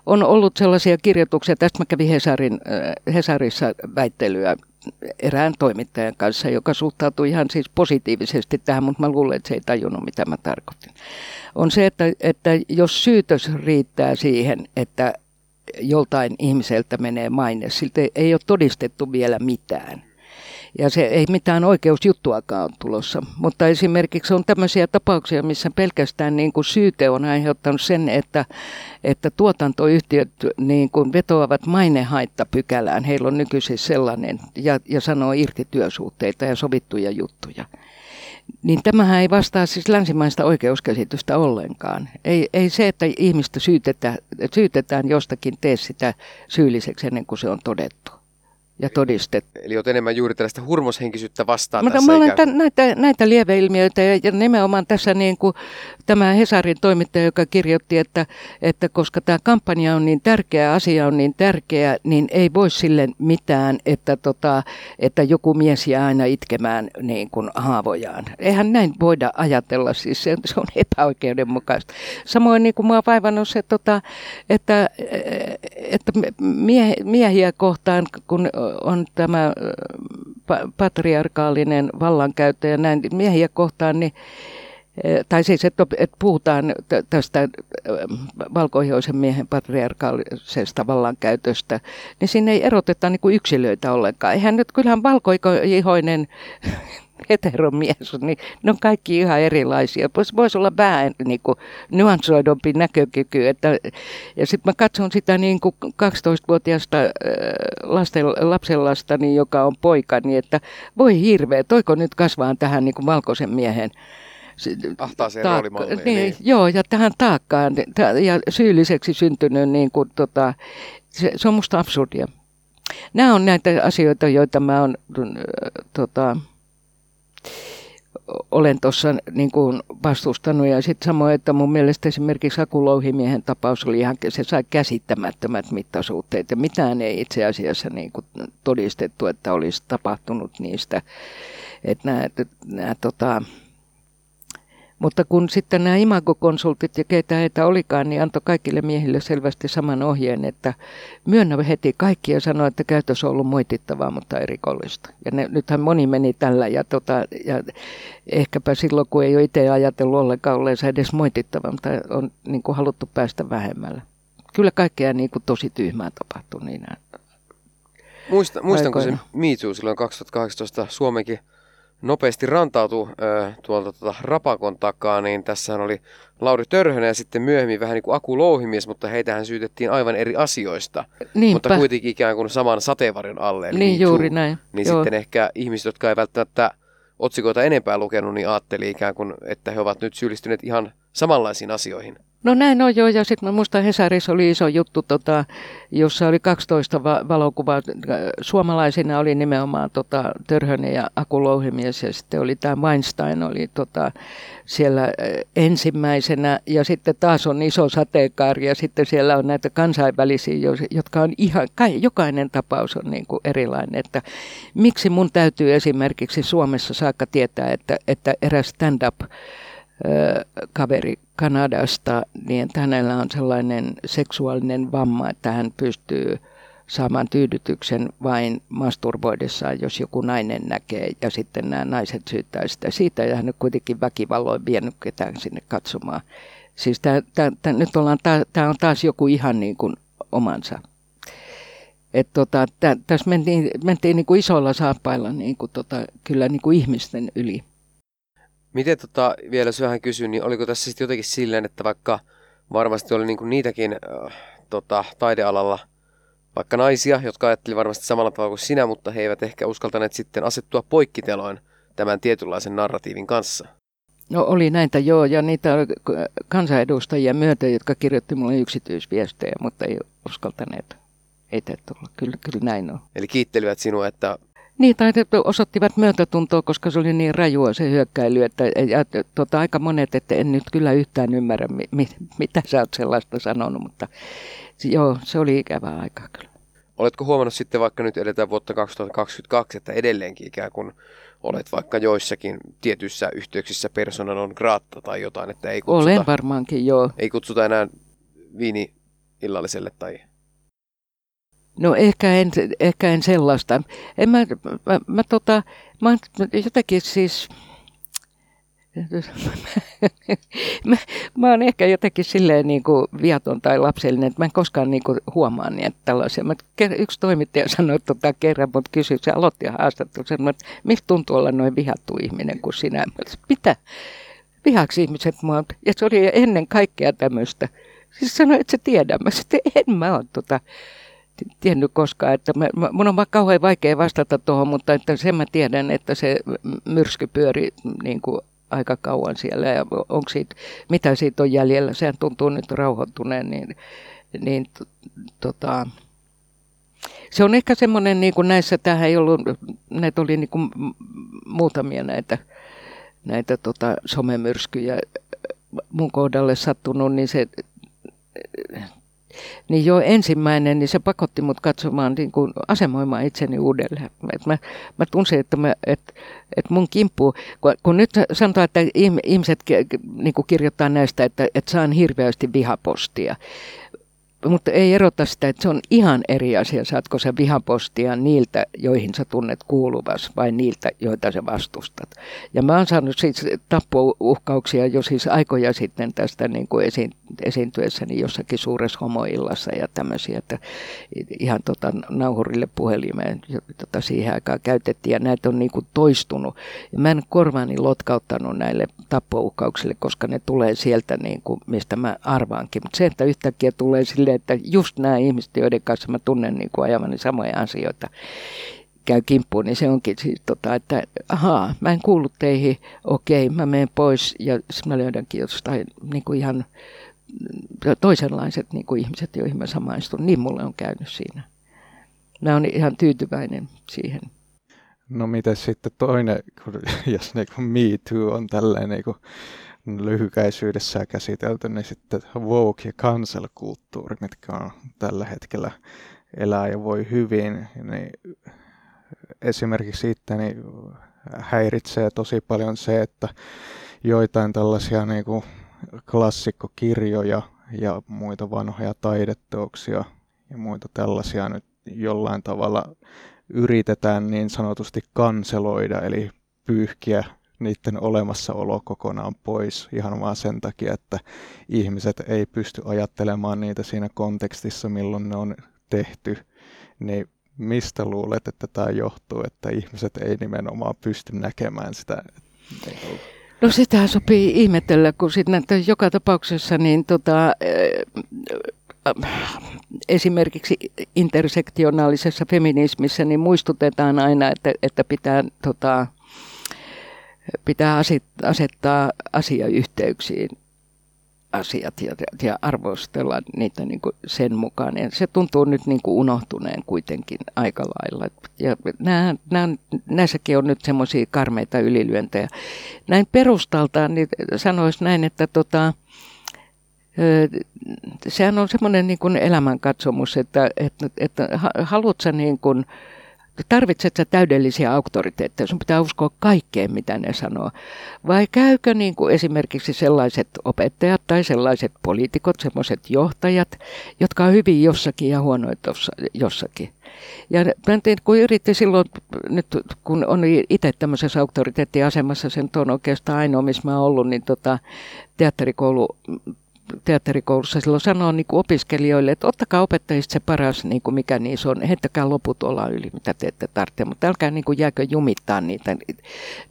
on ollut sellaisia kirjoituksia, tästä mä kävin Hesarin, Hesarissa väittelyä erään toimittajan kanssa, joka suhtautui ihan siis positiivisesti tähän, mutta mä luulen, että se ei tajunnut, mitä mä tarkoitin. On se, että, että jos syytös riittää siihen, että joltain ihmiseltä menee maine, siltä ei ole todistettu vielä mitään – ja se ei mitään oikeusjuttuakaan ole tulossa. Mutta esimerkiksi on tämmöisiä tapauksia, missä pelkästään niin kuin syyte on aiheuttanut sen, että, että tuotantoyhtiöt niin kuin vetoavat mainehaittapykälään. Heillä on nykyisin sellainen ja, ja sanoo irti työsuhteita ja sovittuja juttuja. Niin tämähän ei vastaa siis länsimaista oikeuskäsitystä ollenkaan. Ei, ei se, että ihmistä syytetään, syytetään jostakin, tee sitä syylliseksi ennen kuin se on todettu ja todistettu. Eli olet enemmän juuri tällaista hurmoshenkisyyttä vastaan Mutta tässä mä olen tämän, näitä, näitä lieveilmiöitä ja, ja nimenomaan tässä niin kuin tämä Hesarin toimittaja, joka kirjoitti, että, että koska tämä kampanja on niin tärkeä, asia on niin tärkeä, niin ei voi sille mitään, että, tota, että joku mies jää aina itkemään niin kuin haavojaan. Eihän näin voida ajatella, siis se, se on epäoikeudenmukaista. Samoin niin kuin mua vaivannut se, tota, että, että mie, miehiä kohtaan, kun on tämä patriarkaalinen vallankäyttö ja näin miehiä kohtaan, niin tai siis, että, että puhutaan tästä valkoihoisen miehen patriarkaalisesta vallankäytöstä, niin siinä ei eroteta niin kuin yksilöitä ollenkaan. Eihän nyt, kyllähän valkoihoinen heteromies, niin ne on kaikki ihan erilaisia. Voisi vois olla vähän niin kuin nyansoidompi näkökyky. Että, ja sitten mä katson sitä niin kuin 12-vuotiaasta lasten, lapsenlastani, niin joka on poika, niin että voi hirveä, toiko nyt kasvaa tähän niin kuin valkoisen miehen Ahtaaseen taakka, niin, niin. Joo, ja tähän taakkaan ja syylliseksi syntynyt, niin kuin, tota, se, se on musta absurdia. Nämä on näitä asioita, joita mä oon tota, olen tuossa niin kuin vastustanut. Ja sitten samoin, että mun mielestä esimerkiksi Aku Louhimiehen tapaus oli ihan, se sai käsittämättömät mittasuhteet. Ja mitään ei itse asiassa niin kuin todistettu, että olisi tapahtunut niistä. Että nämä, nämä tota, mutta kun sitten nämä imagokonsultit ja keitä heitä olikaan, niin antoi kaikille miehille selvästi saman ohjeen, että myönnä heti kaikki ja sanoi, että käytös on ollut moitittavaa, mutta ei rikollista. Ja ne, nythän moni meni tällä ja, tota, ja ehkäpä silloin, kun ei ole itse ajatellut ollenkaan olleensa edes moitittava, mutta on niin kuin haluttu päästä vähemmällä. Kyllä kaikkea niin kuin tosi tyhmää tapahtui niin Muista, muistanko se Me Too silloin 2018 Suomenkin nopeasti rantautui äh, tuolta tuota Rapakon takaa, niin tässä oli Lauri Törhönen ja sitten myöhemmin vähän niin kuin Aku Louhimies, mutta heitähän syytettiin aivan eri asioista. Niinpä. Mutta kuitenkin ikään kuin saman sateenvarjon alle. Eli niin, juuri näin. Niin Joo. sitten ehkä ihmiset, jotka ei välttämättä otsikoita enempää lukenut, niin ajatteli ikään kuin, että he ovat nyt syyllistyneet ihan samanlaisiin asioihin. No näin on jo, ja sitten muista Hesarissa oli iso juttu, tota, jossa oli 12 va- valokuvaa. Suomalaisina oli nimenomaan tota, Törhönen ja Aku Louhimies, ja sitten oli tämä Weinstein oli tota, siellä ensimmäisenä, ja sitten taas on iso sateenkaari, ja sitten siellä on näitä kansainvälisiä, jotka on ihan, jokainen tapaus on niin kuin erilainen, että miksi mun täytyy esimerkiksi Suomessa saakka tietää, että, että eräs stand-up kaveri Kanadasta, niin hänellä on sellainen seksuaalinen vamma, että hän pystyy saamaan tyydytyksen vain masturboidessaan, jos joku nainen näkee, ja sitten nämä naiset syyttää sitä siitä, ja hän on kuitenkin väkivalloin vienyt ketään sinne katsomaan. Siis tää, tää, tää, nyt ollaan, tämä on taas joku ihan niin kuin omansa. Et tota, tä, tässä mentiin, mentiin niin kuin isoilla saappailla niin kuin tota, kyllä niin kuin ihmisten yli. Miten tota, vielä jos vähän kysyn, niin oliko tässä sitten jotenkin silleen, että vaikka varmasti oli niinku niitäkin äh, tota, taidealalla vaikka naisia, jotka ajatteli varmasti samalla tavalla kuin sinä, mutta he eivät ehkä uskaltaneet sitten asettua poikkiteloin tämän tietynlaisen narratiivin kanssa? No oli näitä joo, ja niitä oli kansanedustajia myötä, jotka kirjoitti mulle yksityisviestejä, mutta ei uskaltaneet eteen tulla. Kyllä, kyllä näin on. Eli kiittelivät sinua, että Niin, tai osoittivat myötätuntoa, koska se oli niin rajua se hyökkäily, että ja, tota, aika monet, että en nyt kyllä yhtään ymmärrä, mi, mi, mitä sä oot sellaista sanonut, mutta joo, se oli ikävää aikaa kyllä. Oletko huomannut sitten, vaikka nyt eletään vuotta 2022, että edelleenkin ikään kuin olet vaikka joissakin tietyissä yhteyksissä persona non grata tai jotain, että ei kutsuta, Olen varmaankin, joo. ei kutsuta enää viini illalliselle tai No ehkä en, ehkä en sellaista. En mä, mä, mä, tota, mä jotenkin siis, (laughs) mä, mä oon ehkä jotenkin silleen niin kuin viaton tai lapsellinen, että mä en koskaan niin kuin huomaa niitä tällaisia. Mä, yksi toimittaja sanoi tota kerran, mutta kysyi, se aloitti haastattelun, että miltä tuntuu olla noin vihattu ihminen kuin sinä. Mä mitä? Vihaksi ihmiset mua. Ja se oli ennen kaikkea tämmöistä. Siis sanoi, että se tiedä. Mä että en mä ole tota, tiennyt koskaan, että mä, mun on kauhean vaikea vastata tuohon, mutta että sen mä tiedän, että se myrsky pyöri niin kuin aika kauan siellä ja onko siitä, mitä siitä on jäljellä, sehän tuntuu nyt rauhoittuneen, niin, niin tota, se on ehkä semmoinen, niin kuin näissä, tähän ei ollut, näitä oli niin kuin muutamia näitä, näitä tota, somemyrskyjä. Mun kohdalle sattunut, niin se niin jo ensimmäinen, niin se pakotti mut katsomaan, niin kuin asemoimaan itseni uudelleen. Et mä, mä tunsin, että, mä, et, et mun kimppu, kun, kun nyt sanotaan, että ihmiset niin kuin kirjoittaa näistä, että, että saan hirveästi vihapostia, mutta ei erota sitä, että se on ihan eri asia, saatko sä vihapostia niiltä, joihin sä tunnet kuuluvas, vai niiltä, joita sä vastustat. Ja mä oon saanut siis tappouhkauksia jo siis aikoja sitten tästä niin kuin esi- esiintyessäni jossakin suuressa homoillassa ja tämmöisiä, että ihan tota nauhurille puhelimeen tota siihen aikaan käytettiin ja näitä on niin kuin toistunut. Ja mä en korvaani lotkauttanut näille tappouhkauksille, koska ne tulee sieltä niin kuin, mistä mä arvaankin. Mutta se, että yhtäkkiä tulee sille, että just nämä ihmiset, joiden kanssa mä tunnen niin kuin ajamani samoja asioita, käy kimppuun, niin se onkin siis tota, että ahaa, mä en kuulu teihin, okei, mä menen pois ja mä löydänkin jostain niin kuin ihan toisenlaiset niin kuin ihmiset, joihin mä samaistun. Niin mulle on käynyt siinä. Mä oon ihan tyytyväinen siihen. No miten sitten toinen, (laughs) jos niin kuin Me Too on tällainen niin kuin lyhykäisyydessään käsitelty, niin sitten woke ja cancel-kulttuuri, mitkä on tällä hetkellä elää ja voi hyvin, niin esimerkiksi itteni häiritsee tosi paljon se, että joitain tällaisia niin kuin klassikkokirjoja ja muita vanhoja taideteoksia ja muita tällaisia nyt jollain tavalla yritetään niin sanotusti kanseloida, eli pyyhkiä niiden olemassaolo kokonaan pois ihan vaan sen takia, että ihmiset ei pysty ajattelemaan niitä siinä kontekstissa, milloin ne on tehty, niin mistä luulet, että tämä johtuu, että ihmiset ei nimenomaan pysty näkemään sitä? No sitä sopii ihmetellä, kun sitten joka tapauksessa niin tota, esimerkiksi intersektionaalisessa feminismissä niin muistutetaan aina, että, että pitää, tota, pitää asettaa asiayhteyksiin asiat ja, ja arvostella niitä niin kuin sen mukaan. Ja se tuntuu nyt niin kuin unohtuneen kuitenkin aika lailla. Ja nämä, nämä, näissäkin on nyt semmoisia karmeita ylilyöntejä. Näin perustaltaan niin sanoisi näin, että tota, sehän on semmoinen niin elämänkatsomus, että, että, että haluat sä niin kuin, tarvitset sä täydellisiä auktoriteetteja, sun pitää uskoa kaikkeen, mitä ne sanoo. Vai käykö niin kuin esimerkiksi sellaiset opettajat tai sellaiset poliitikot, sellaiset johtajat, jotka on hyvin jossakin ja huonoja jossakin. Ja mä tein, kun yritti silloin, nyt kun on itse tämmöisessä auktoriteettiasemassa, sen on oikeastaan ainoa, missä mä oon ollut, niin tota, teatterikoulu teatterikoulussa silloin sanoa niin kuin opiskelijoille, että ottakaa opettajista se paras, niin kuin mikä niissä on, heittäkää loput olla yli, mitä te ette tarvitse, mutta älkää niin kuin jääkö jumittaa niitä,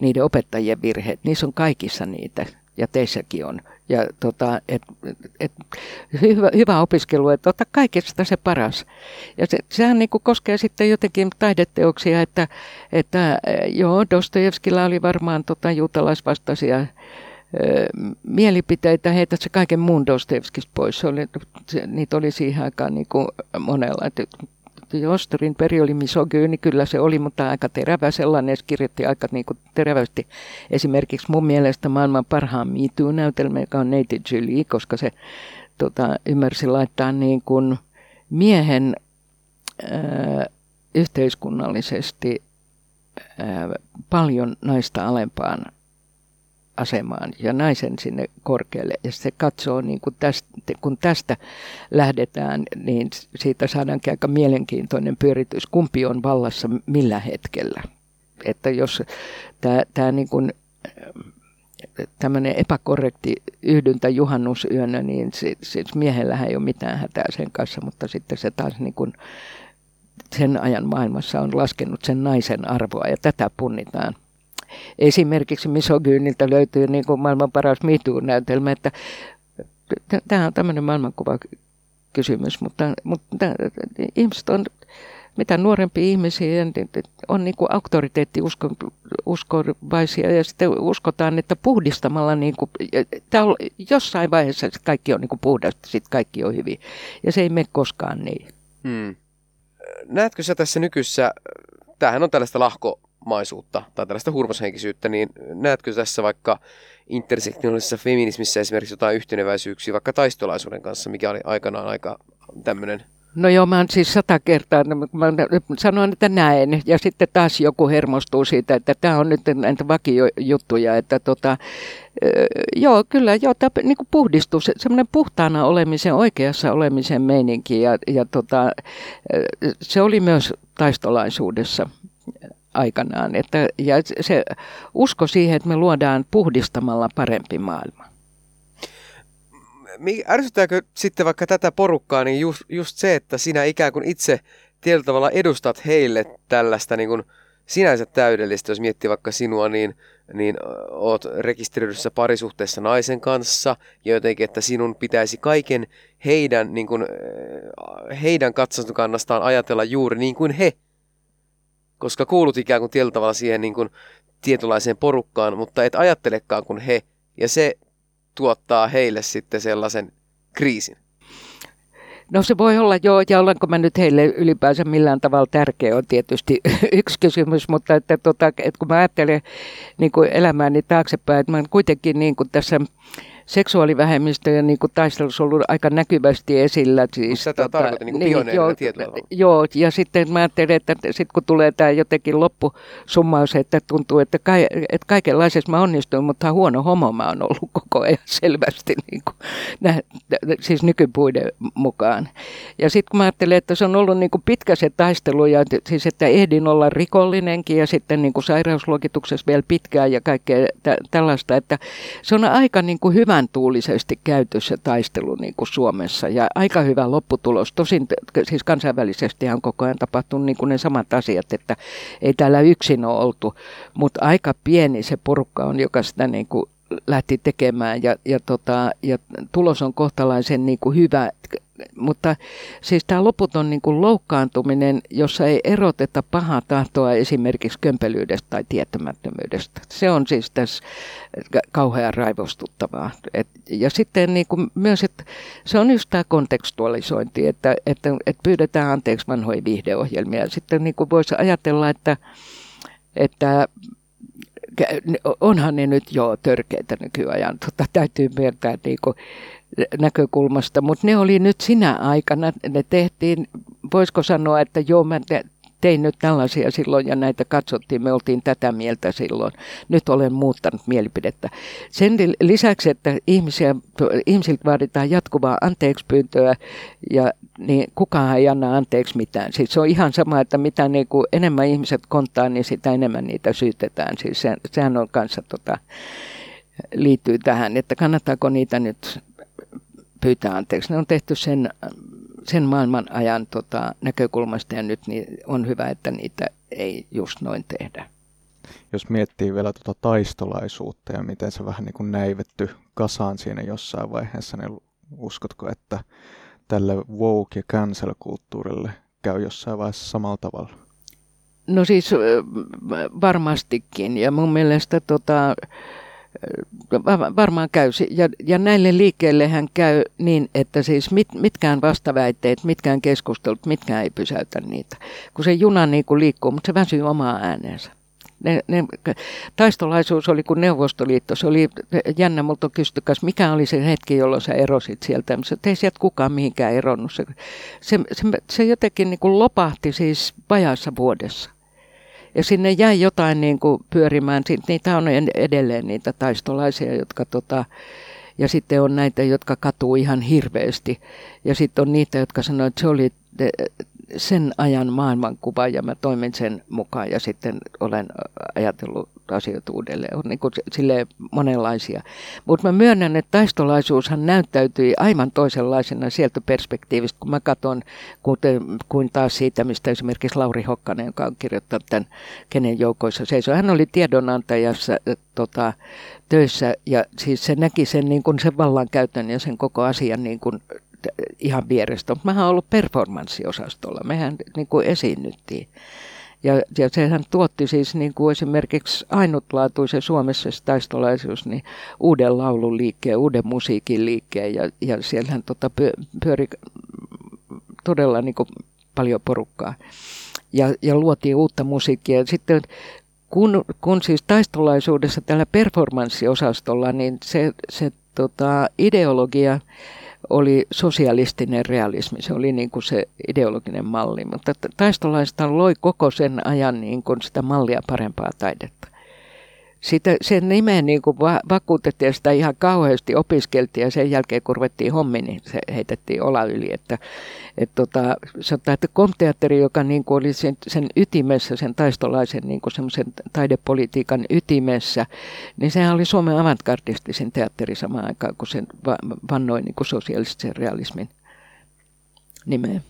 niiden opettajien virheet, niissä on kaikissa niitä ja teissäkin on. Ja tota, et, et, hyvä, hyvä opiskelu, että ota kaikesta se paras. Ja se, sehän niin kuin koskee sitten jotenkin taideteoksia, että, että joo, Dostojevskilla oli varmaan tota, juutalaisvastaisia mielipiteitä, heitä se kaiken muun Dostoevskista pois. Se oli, se, niitä oli siihen aikaan niin kuin monella. Että Jostorin peri oli misogyyni, kyllä se oli, mutta aika terävä sellainen. Se kirjoitti aika niin kuin terävästi esimerkiksi mun mielestä maailman parhaan Me näytelmä joka on Neiti Julie, koska se tota, ymmärsi laittaa niin kuin miehen ää, yhteiskunnallisesti ää, paljon naista alempaan asemaan ja naisen sinne korkealle. Ja se katsoo, niin kun tästä, kun tästä lähdetään, niin siitä saadaankin aika mielenkiintoinen pyöritys. Kumpi on vallassa millä hetkellä? Että jos tämä niin kun, tämmöinen epäkorrekti yhdyntä juhannusyönä, niin siis miehellähän ei ole mitään hätää sen kanssa, mutta sitten se taas niin kun sen ajan maailmassa on laskenut sen naisen arvoa ja tätä punnitaan esimerkiksi misogyyniltä löytyy niin kuin maailman paras MeToo-näytelmä, että tämä on tämmöinen maailmankuva kysymys, mutta, mutta ihmiset on mitä nuorempia ihmisiä on niin kuin auktoriteettiuskovaisia ja sitten uskotaan, että puhdistamalla niin kuin, on, jossain vaiheessa kaikki on niin kuin puhdasta, sitten kaikki on hyvin. Ja se ei mene koskaan niin. Hmm. Näetkö sä tässä nykyssä, tämähän on tällaista lahko maisuutta tai tällaista hurmoshenkisyyttä, niin näetkö tässä vaikka intersektionaalisessa feminismissä esimerkiksi jotain yhteneväisyyksiä vaikka taistolaisuuden kanssa, mikä oli aikanaan aika tämmöinen No joo, mä oon siis sata kertaa, mä sanoin, että näen, ja sitten taas joku hermostuu siitä, että tämä on nyt näitä vakiojuttuja, että tota, joo, kyllä, joo, tämä niin puhdistus, semmoinen puhtaana olemisen, oikeassa olemisen meininki, ja, ja tota, se oli myös taistolaisuudessa aikanaan. Että, ja se usko siihen, että me luodaan puhdistamalla parempi maailma. Ärsyttääkö sitten vaikka tätä porukkaa, niin just, just se, että sinä ikään kuin itse tietyllä tavalla edustat heille tällaista niin kuin sinänsä täydellistä, jos miettii vaikka sinua, niin, niin oot rekisteröidyssä parisuhteessa naisen kanssa ja jotenkin, että sinun pitäisi kaiken heidän, niin kuin, heidän katsantokannastaan ajatella juuri niin kuin he koska kuulut ikään kuin tietyllä tavalla siihen niin kuin tietynlaiseen porukkaan, mutta et ajattelekaan kuin he, ja se tuottaa heille sitten sellaisen kriisin. No se voi olla joo, ja olenko mä nyt heille ylipäänsä millään tavalla tärkeä on tietysti (laughs) yksi kysymys, mutta että, tota, että kun mä ajattelen niin kuin elämääni taaksepäin, että mä kuitenkin niin kuin tässä seksuaalivähemmistöjen niin kuin taistelussa ollut aika näkyvästi esillä. Siis, Tätä tota, tarkoitan niin niin, joo, joo, ja sitten mä ajattelen, että sitten kun tulee tämä jotenkin loppusummaus, että tuntuu, että, ka, että kaikenlaisessa mä onnistuin, mutta huono homo mä oon ollut koko ajan selvästi, niin kuin, nä, siis nykypuiden mukaan. Ja sitten kun mä ajattelen, että se on ollut niin kuin pitkä se taistelu, ja siis että ehdin olla rikollinenkin, ja sitten niin kuin sairausluokituksessa vielä pitkään ja kaikkea tä, tällaista, että se on aika niin kuin hyvän tuulisesti käyty se taistelu niin kuin Suomessa ja aika hyvä lopputulos. Tosin siis kansainvälisesti on koko ajan tapahtunut niin kuin ne samat asiat, että ei täällä yksin ole oltu, mutta aika pieni se porukka on, joka sitä niin kuin lähti tekemään ja, ja, tota, ja tulos on kohtalaisen niin kuin hyvä mutta siis tämä loputon niin kuin loukkaantuminen, jossa ei eroteta pahaa tahtoa esimerkiksi kömpelyydestä tai tietämättömyydestä. Se on siis tässä kauhean raivostuttavaa. Et, ja sitten niin kuin myös, että se on just tämä kontekstualisointi, että, että, että pyydetään anteeksi vanhoja viihdeohjelmia. Sitten niin kuin voisi ajatella, että, että onhan ne nyt jo törkeitä nykyajan. Tota, täytyy myöntää niin kuin, näkökulmasta, mutta ne oli nyt sinä aikana, ne tehtiin, voisiko sanoa, että joo, mä tein nyt tällaisia silloin ja näitä katsottiin, me oltiin tätä mieltä silloin. Nyt olen muuttanut mielipidettä. Sen lisäksi, että ihmisiä, ihmisiltä vaaditaan jatkuvaa anteekspyyntöä ja niin kukaan ei anna anteeksi mitään. Siis se on ihan sama, että mitä niin kuin enemmän ihmiset kontaa, niin sitä enemmän niitä syytetään. Siis se, sehän on kanssa tota, liittyy tähän, että kannattaako niitä nyt pyytää anteeksi. Ne on tehty sen, sen maailman ajan tota, näkökulmasta ja nyt niin on hyvä, että niitä ei just noin tehdä. Jos miettii vielä tuota taistolaisuutta ja miten se vähän niin kuin näivetty kasaan siinä jossain vaiheessa, niin uskotko, että tälle woke- ja cancel-kulttuurille käy jossain vaiheessa samalla tavalla? No siis varmastikin ja mun mielestä tota, varmaan käy. Ja, ja näille liikkeille hän käy niin, että siis mit, mitkään vastaväitteet, mitkään keskustelut, mitkään ei pysäytä niitä. Kun se juna niin kuin liikkuu, mutta se väsyy omaa ääneensä. Ne, ne, taistolaisuus oli kuin Neuvostoliitto. Se oli jännä, mutta kysytykäs, mikä oli se hetki, jolloin sä erosit sieltä. Mä ei sieltä kukaan mihinkään eronnut. Se, se, se, se jotenkin niin kuin lopahti siis vajaassa vuodessa. Ja sinne jäi jotain niin kuin pyörimään. Niitä on edelleen niitä taistolaisia, jotka tota, ja sitten on näitä, jotka katuu ihan hirveästi. Ja sitten on niitä, jotka sanoivat, että se oli sen ajan maailmankuva ja mä toimin sen mukaan ja sitten olen ajatellut asioita uudelleen. On niin sille monenlaisia. Mutta mä myönnän, että taistolaisuushan näyttäytyi aivan toisenlaisena sieltä perspektiivistä, kun mä katson, kuten, kuin taas siitä, mistä esimerkiksi Lauri Hokkanen, joka on kirjoittanut tämän Kenen joukoissa seisoo. Hän oli tiedonantajassa tota, töissä ja siis se näki sen, niin kuin sen vallankäytön ja sen koko asian niin kuin ihan vierestä, mutta mähän ollut performanssiosastolla, mehän niin kuin esiinnyttiin. Ja, ja sehän tuotti siis niin kuin esimerkiksi ainutlaatuisen Suomessa taistolaisuus, niin uuden laulun liikkeen, uuden musiikin liikkeen ja, ja siellähän tota pyöri todella niin kuin paljon porukkaa. Ja, ja luotiin uutta musiikkia. Sitten kun, kun siis taistolaisuudessa tällä performanssiosastolla, niin se, se tota, ideologia oli sosialistinen realismi. Se oli niin kuin se ideologinen malli, mutta taistolaista loi koko sen ajan niin kuin sitä mallia parempaa taidetta sitä, sen nimeä niin kuin va- vakuutettiin ja sitä ihan kauheasti opiskeltiin ja sen jälkeen kun ruvettiin hommi, niin se heitettiin ola yli. Että, et tota, sanotaan, että komteatteri, joka niin kuin oli sen, sen ytimessä, sen taistolaisen niin kuin semmoisen taidepolitiikan ytimessä, niin sehän oli Suomen avantgardistisin teatteri samaan aikaan, kun sen va- vannoi niin kuin sosialistisen realismin nimeä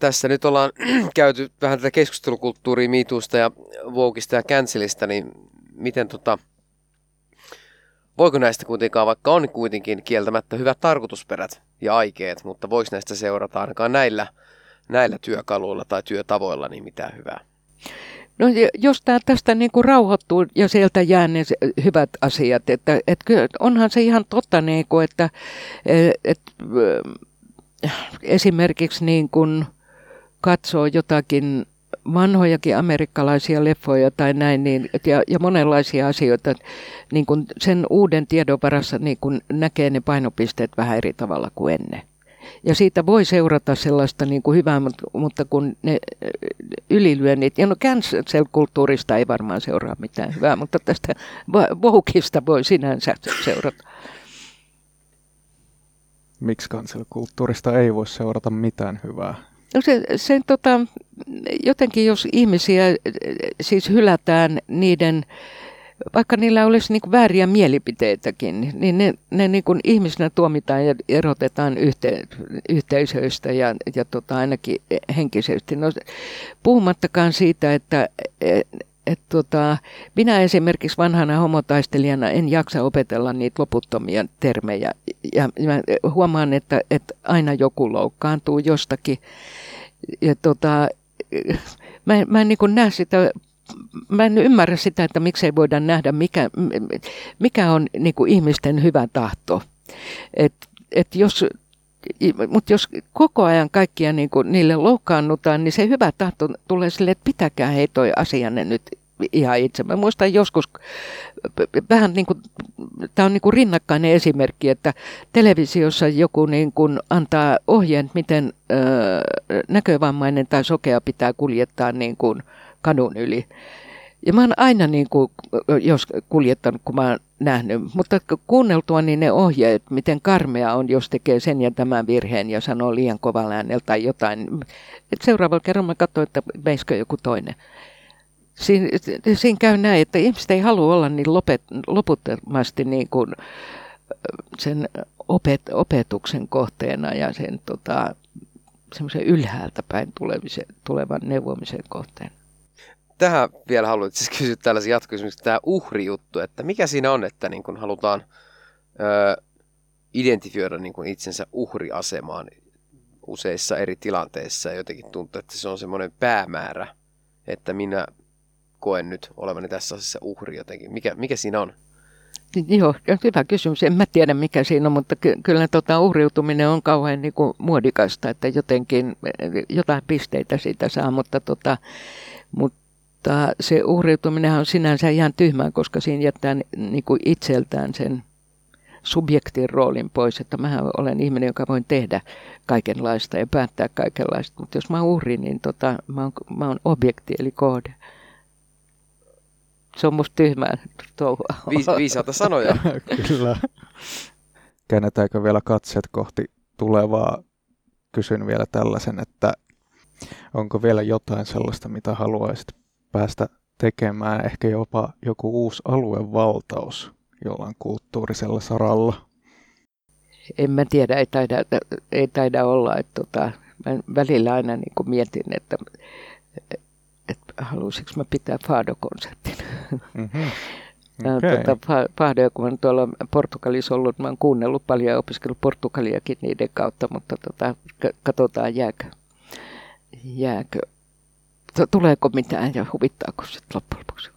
tässä nyt ollaan (clears throat) käyty vähän tätä keskustelukulttuuria miituusta ja Voukista ja Cancelista, niin miten tota, voiko näistä kuitenkaan, vaikka on kuitenkin kieltämättä hyvät tarkoitusperät ja aikeet, mutta voiko näistä seurata ainakaan näillä, näillä työkaluilla tai työtavoilla niin mitään hyvää? No jos tämä tästä niin kuin rauhoittuu ja sieltä jää ne hyvät asiat, että, että onhan se ihan totta, niin kuin, että, että esimerkiksi niin kuin katsoo jotakin vanhojakin amerikkalaisia leffoja tai näin, niin, ja, ja monenlaisia asioita, niin kun sen uuden tiedon varassa niin kun näkee ne painopisteet vähän eri tavalla kuin ennen. Ja siitä voi seurata sellaista niin kuin hyvää, mutta kun ne ylilyönnit, ja no cancel-kulttuurista ei varmaan seuraa mitään hyvää, mutta tästä voukista voi sinänsä seurata. Miksi cancel-kulttuurista ei voi seurata mitään hyvää? No se, se tota, jotenkin jos ihmisiä siis hylätään niiden, vaikka niillä olisi niin vääriä mielipiteitäkin, niin ne, ne niin kuin ihmisenä tuomitaan ja erotetaan yhte, yhteisöistä ja, ja tota, ainakin henkisesti. No, puhumattakaan siitä, että et, tota, minä esimerkiksi vanhana homotaistelijana en jaksa opetella niitä loputtomia termejä. Ja mä huomaan, että, että aina joku loukkaantuu jostakin. Ja tota, mä, mä en niin näe sitä mä en ymmärrä sitä, että miksei voida nähdä, mikä, mikä on niin ihmisten hyvä tahto. Et, et jos, mutta jos koko ajan kaikkia niin kuin niille loukkaannutaan, niin se hyvä tahto tulee sille, että pitäkää hei toi asianne nyt ihan itse. Mä muistan joskus vähän niin kuin, tämä on niin kuin rinnakkainen esimerkki, että televisiossa joku niin kuin antaa ohjeen, miten ö, näkövammainen tai sokea pitää kuljettaa niin kuin kadun yli. Ja mä oon aina niin kuin, jos kuljettanut, kun mä oon nähnyt, mutta kuunneltua niin ne ohjeet, miten karmea on, jos tekee sen ja tämän virheen ja sanoo liian kovalla äänellä tai jotain. Et seuraavalla kerralla mä katsoin, että veisikö joku toinen siinä, siinä käy näin, että ihmiset ei halua olla niin lopet, loputtomasti niin kuin sen opet, opetuksen kohteena ja sen tota, ylhäältä päin tulevan neuvomisen kohteena. Tähän vielä haluan siis kysyä tällaisia jatkokysymyksiä, tämä uhrijuttu, että mikä siinä on, että niin kun halutaan ö, identifioida niin kun itsensä uhriasemaan useissa eri tilanteissa jotenkin tuntuu, että se on semmoinen päämäärä, että minä koen nyt olevani tässä asiassa uhri jotenkin. Mikä, mikä siinä on? Joo, hyvä kysymys. En mä tiedä mikä siinä on, mutta ky- kyllä tota uhriutuminen on kauhean niin kuin muodikasta, että jotenkin jotain pisteitä siitä saa, mutta, tota, mutta se uhriutuminen on sinänsä ihan tyhmää, koska siinä jättää niin kuin itseltään sen subjektin roolin pois, että mä olen ihminen, joka voin tehdä kaikenlaista ja päättää kaikenlaista, mutta jos mä uhri, niin tota, mä, oon, mä oon objekti eli kohde. Se on musta tyhmää touhua. Viis, viisaata sanoja. (laughs) Kyllä. Käännetäänkö vielä katseet kohti tulevaa? Kysyn vielä tällaisen, että onko vielä jotain sellaista, mitä haluaisit päästä tekemään, ehkä jopa joku uusi aluevaltaus jollain kulttuurisella saralla? En mä tiedä, ei taida, ei taida olla. Että tota, mä välillä aina niin kuin mietin, että, että haluaisinko mä pitää Fado-konsertin. Mm-hmm. (laughs) Okay. Tuota, Fado, kun mä tuolla Portugalissa ollut, mä oon kuunnellut paljon ja opiskellut Portugaliakin niiden kautta, mutta tota, katsotaan jääkö, jääkö, tuleeko mitään ja huvittaako se loppujen lopuksi.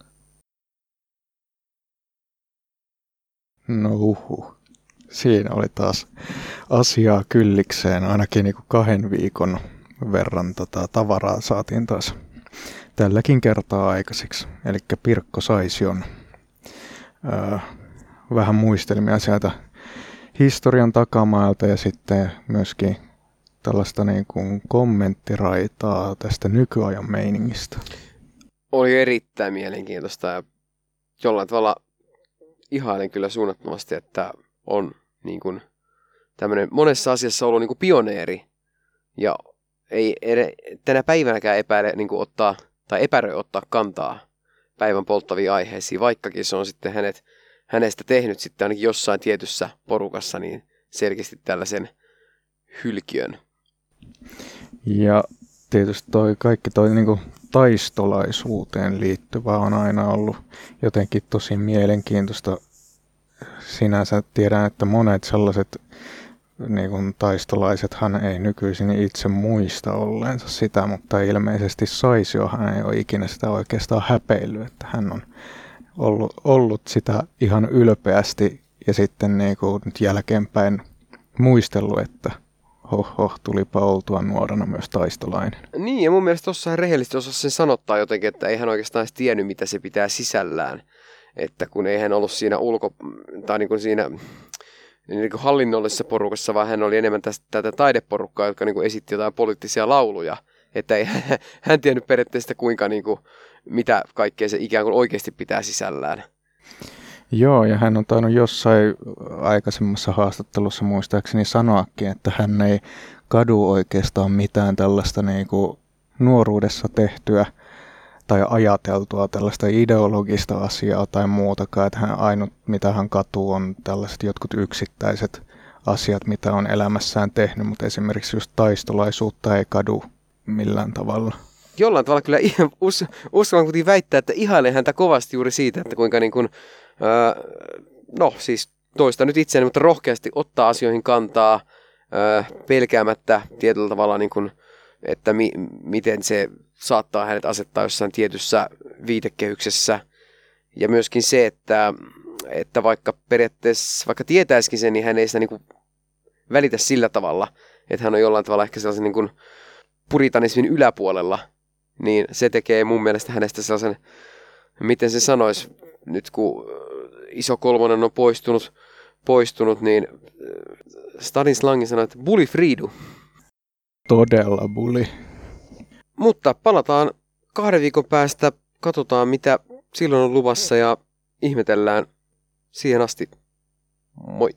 No uhu. Siinä oli taas asiaa kyllikseen. Ainakin niin kuin kahden viikon verran tota, tavaraa saatiin taas tälläkin kertaa aikaiseksi. Eli Pirkko Saision öö, vähän muistelmia sieltä historian takamailta ja sitten myöskin tällaista niin kuin kommenttiraitaa tästä nykyajan meiningistä. Oli erittäin mielenkiintoista ja jollain tavalla ihailen kyllä suunnattomasti, että on niin kuin tämmöinen monessa asiassa ollut niin kuin pioneeri ja ei tänä päivänäkään epäile niin kuin ottaa tai epäröi ottaa kantaa päivän polttaviin aiheisiin, vaikkakin se on sitten hänet, hänestä tehnyt sitten ainakin jossain tietyssä porukassa niin selkeästi tällaisen hylkiön. Ja tietysti toi kaikki toi niin kuin taistolaisuuteen liittyvä on aina ollut jotenkin tosi mielenkiintoista. Sinänsä tiedän, että monet sellaiset niin kuin taistolaisethan ei nykyisin itse muista olleensa sitä, mutta ilmeisesti Saisiohan ei ole ikinä sitä oikeastaan häpeillyt, että hän on ollut, ollut sitä ihan ylpeästi ja sitten niin kuin nyt jälkeenpäin muistellut, että Hoho, tulipa oltua nuorena myös taistolainen. Niin, ja mun mielestä tuossa rehellisesti osasi sen sanottaa jotenkin, että ei hän oikeastaan edes tiennyt, mitä se pitää sisällään. Että kun ei hän ollut siinä ulko... tai niin kuin siinä niin kuin hallinnollisessa porukassa, vaan hän oli enemmän tästä, tätä taideporukkaa, jotka niin kuin esitti jotain poliittisia lauluja. Että ei (laughs) hän tiennyt periaatteessa kuinka, niin kuin, mitä kaikkea se ikään kuin oikeasti pitää sisällään. Joo, ja hän on tainnut jossain aikaisemmassa haastattelussa muistaakseni sanoakin, että hän ei kadu oikeastaan mitään tällaista niin kuin nuoruudessa tehtyä tai ajateltua tällaista ideologista asiaa tai muutakaan, että hän ainut mitä hän katuu on tällaiset jotkut yksittäiset asiat, mitä on elämässään tehnyt, mutta esimerkiksi just taistolaisuutta ei kadu millään tavalla. Jollain tavalla kyllä us, uskallan kuitenkin väittää, että ihailen häntä kovasti juuri siitä, että kuinka niin kuin, öö, no siis toista nyt itseäni, mutta rohkeasti ottaa asioihin kantaa öö, pelkäämättä tietyllä tavalla, niin kuin, että mi, miten se saattaa hänet asettaa jossain tietyssä viitekehyksessä. Ja myöskin se, että, että vaikka periaatteessa, vaikka tietäisikin sen, niin hän ei sitä niin kuin välitä sillä tavalla, että hän on jollain tavalla ehkä sellaisen niin kuin puritanismin yläpuolella, niin se tekee mun mielestä hänestä sellaisen, miten se sanoisi, nyt kun iso kolmonen on poistunut, poistunut niin Stadin slangi sanoi, että bully fridu. Todella bully. Mutta palataan kahden viikon päästä, katsotaan mitä silloin on luvassa ja ihmetellään siihen asti. Moi!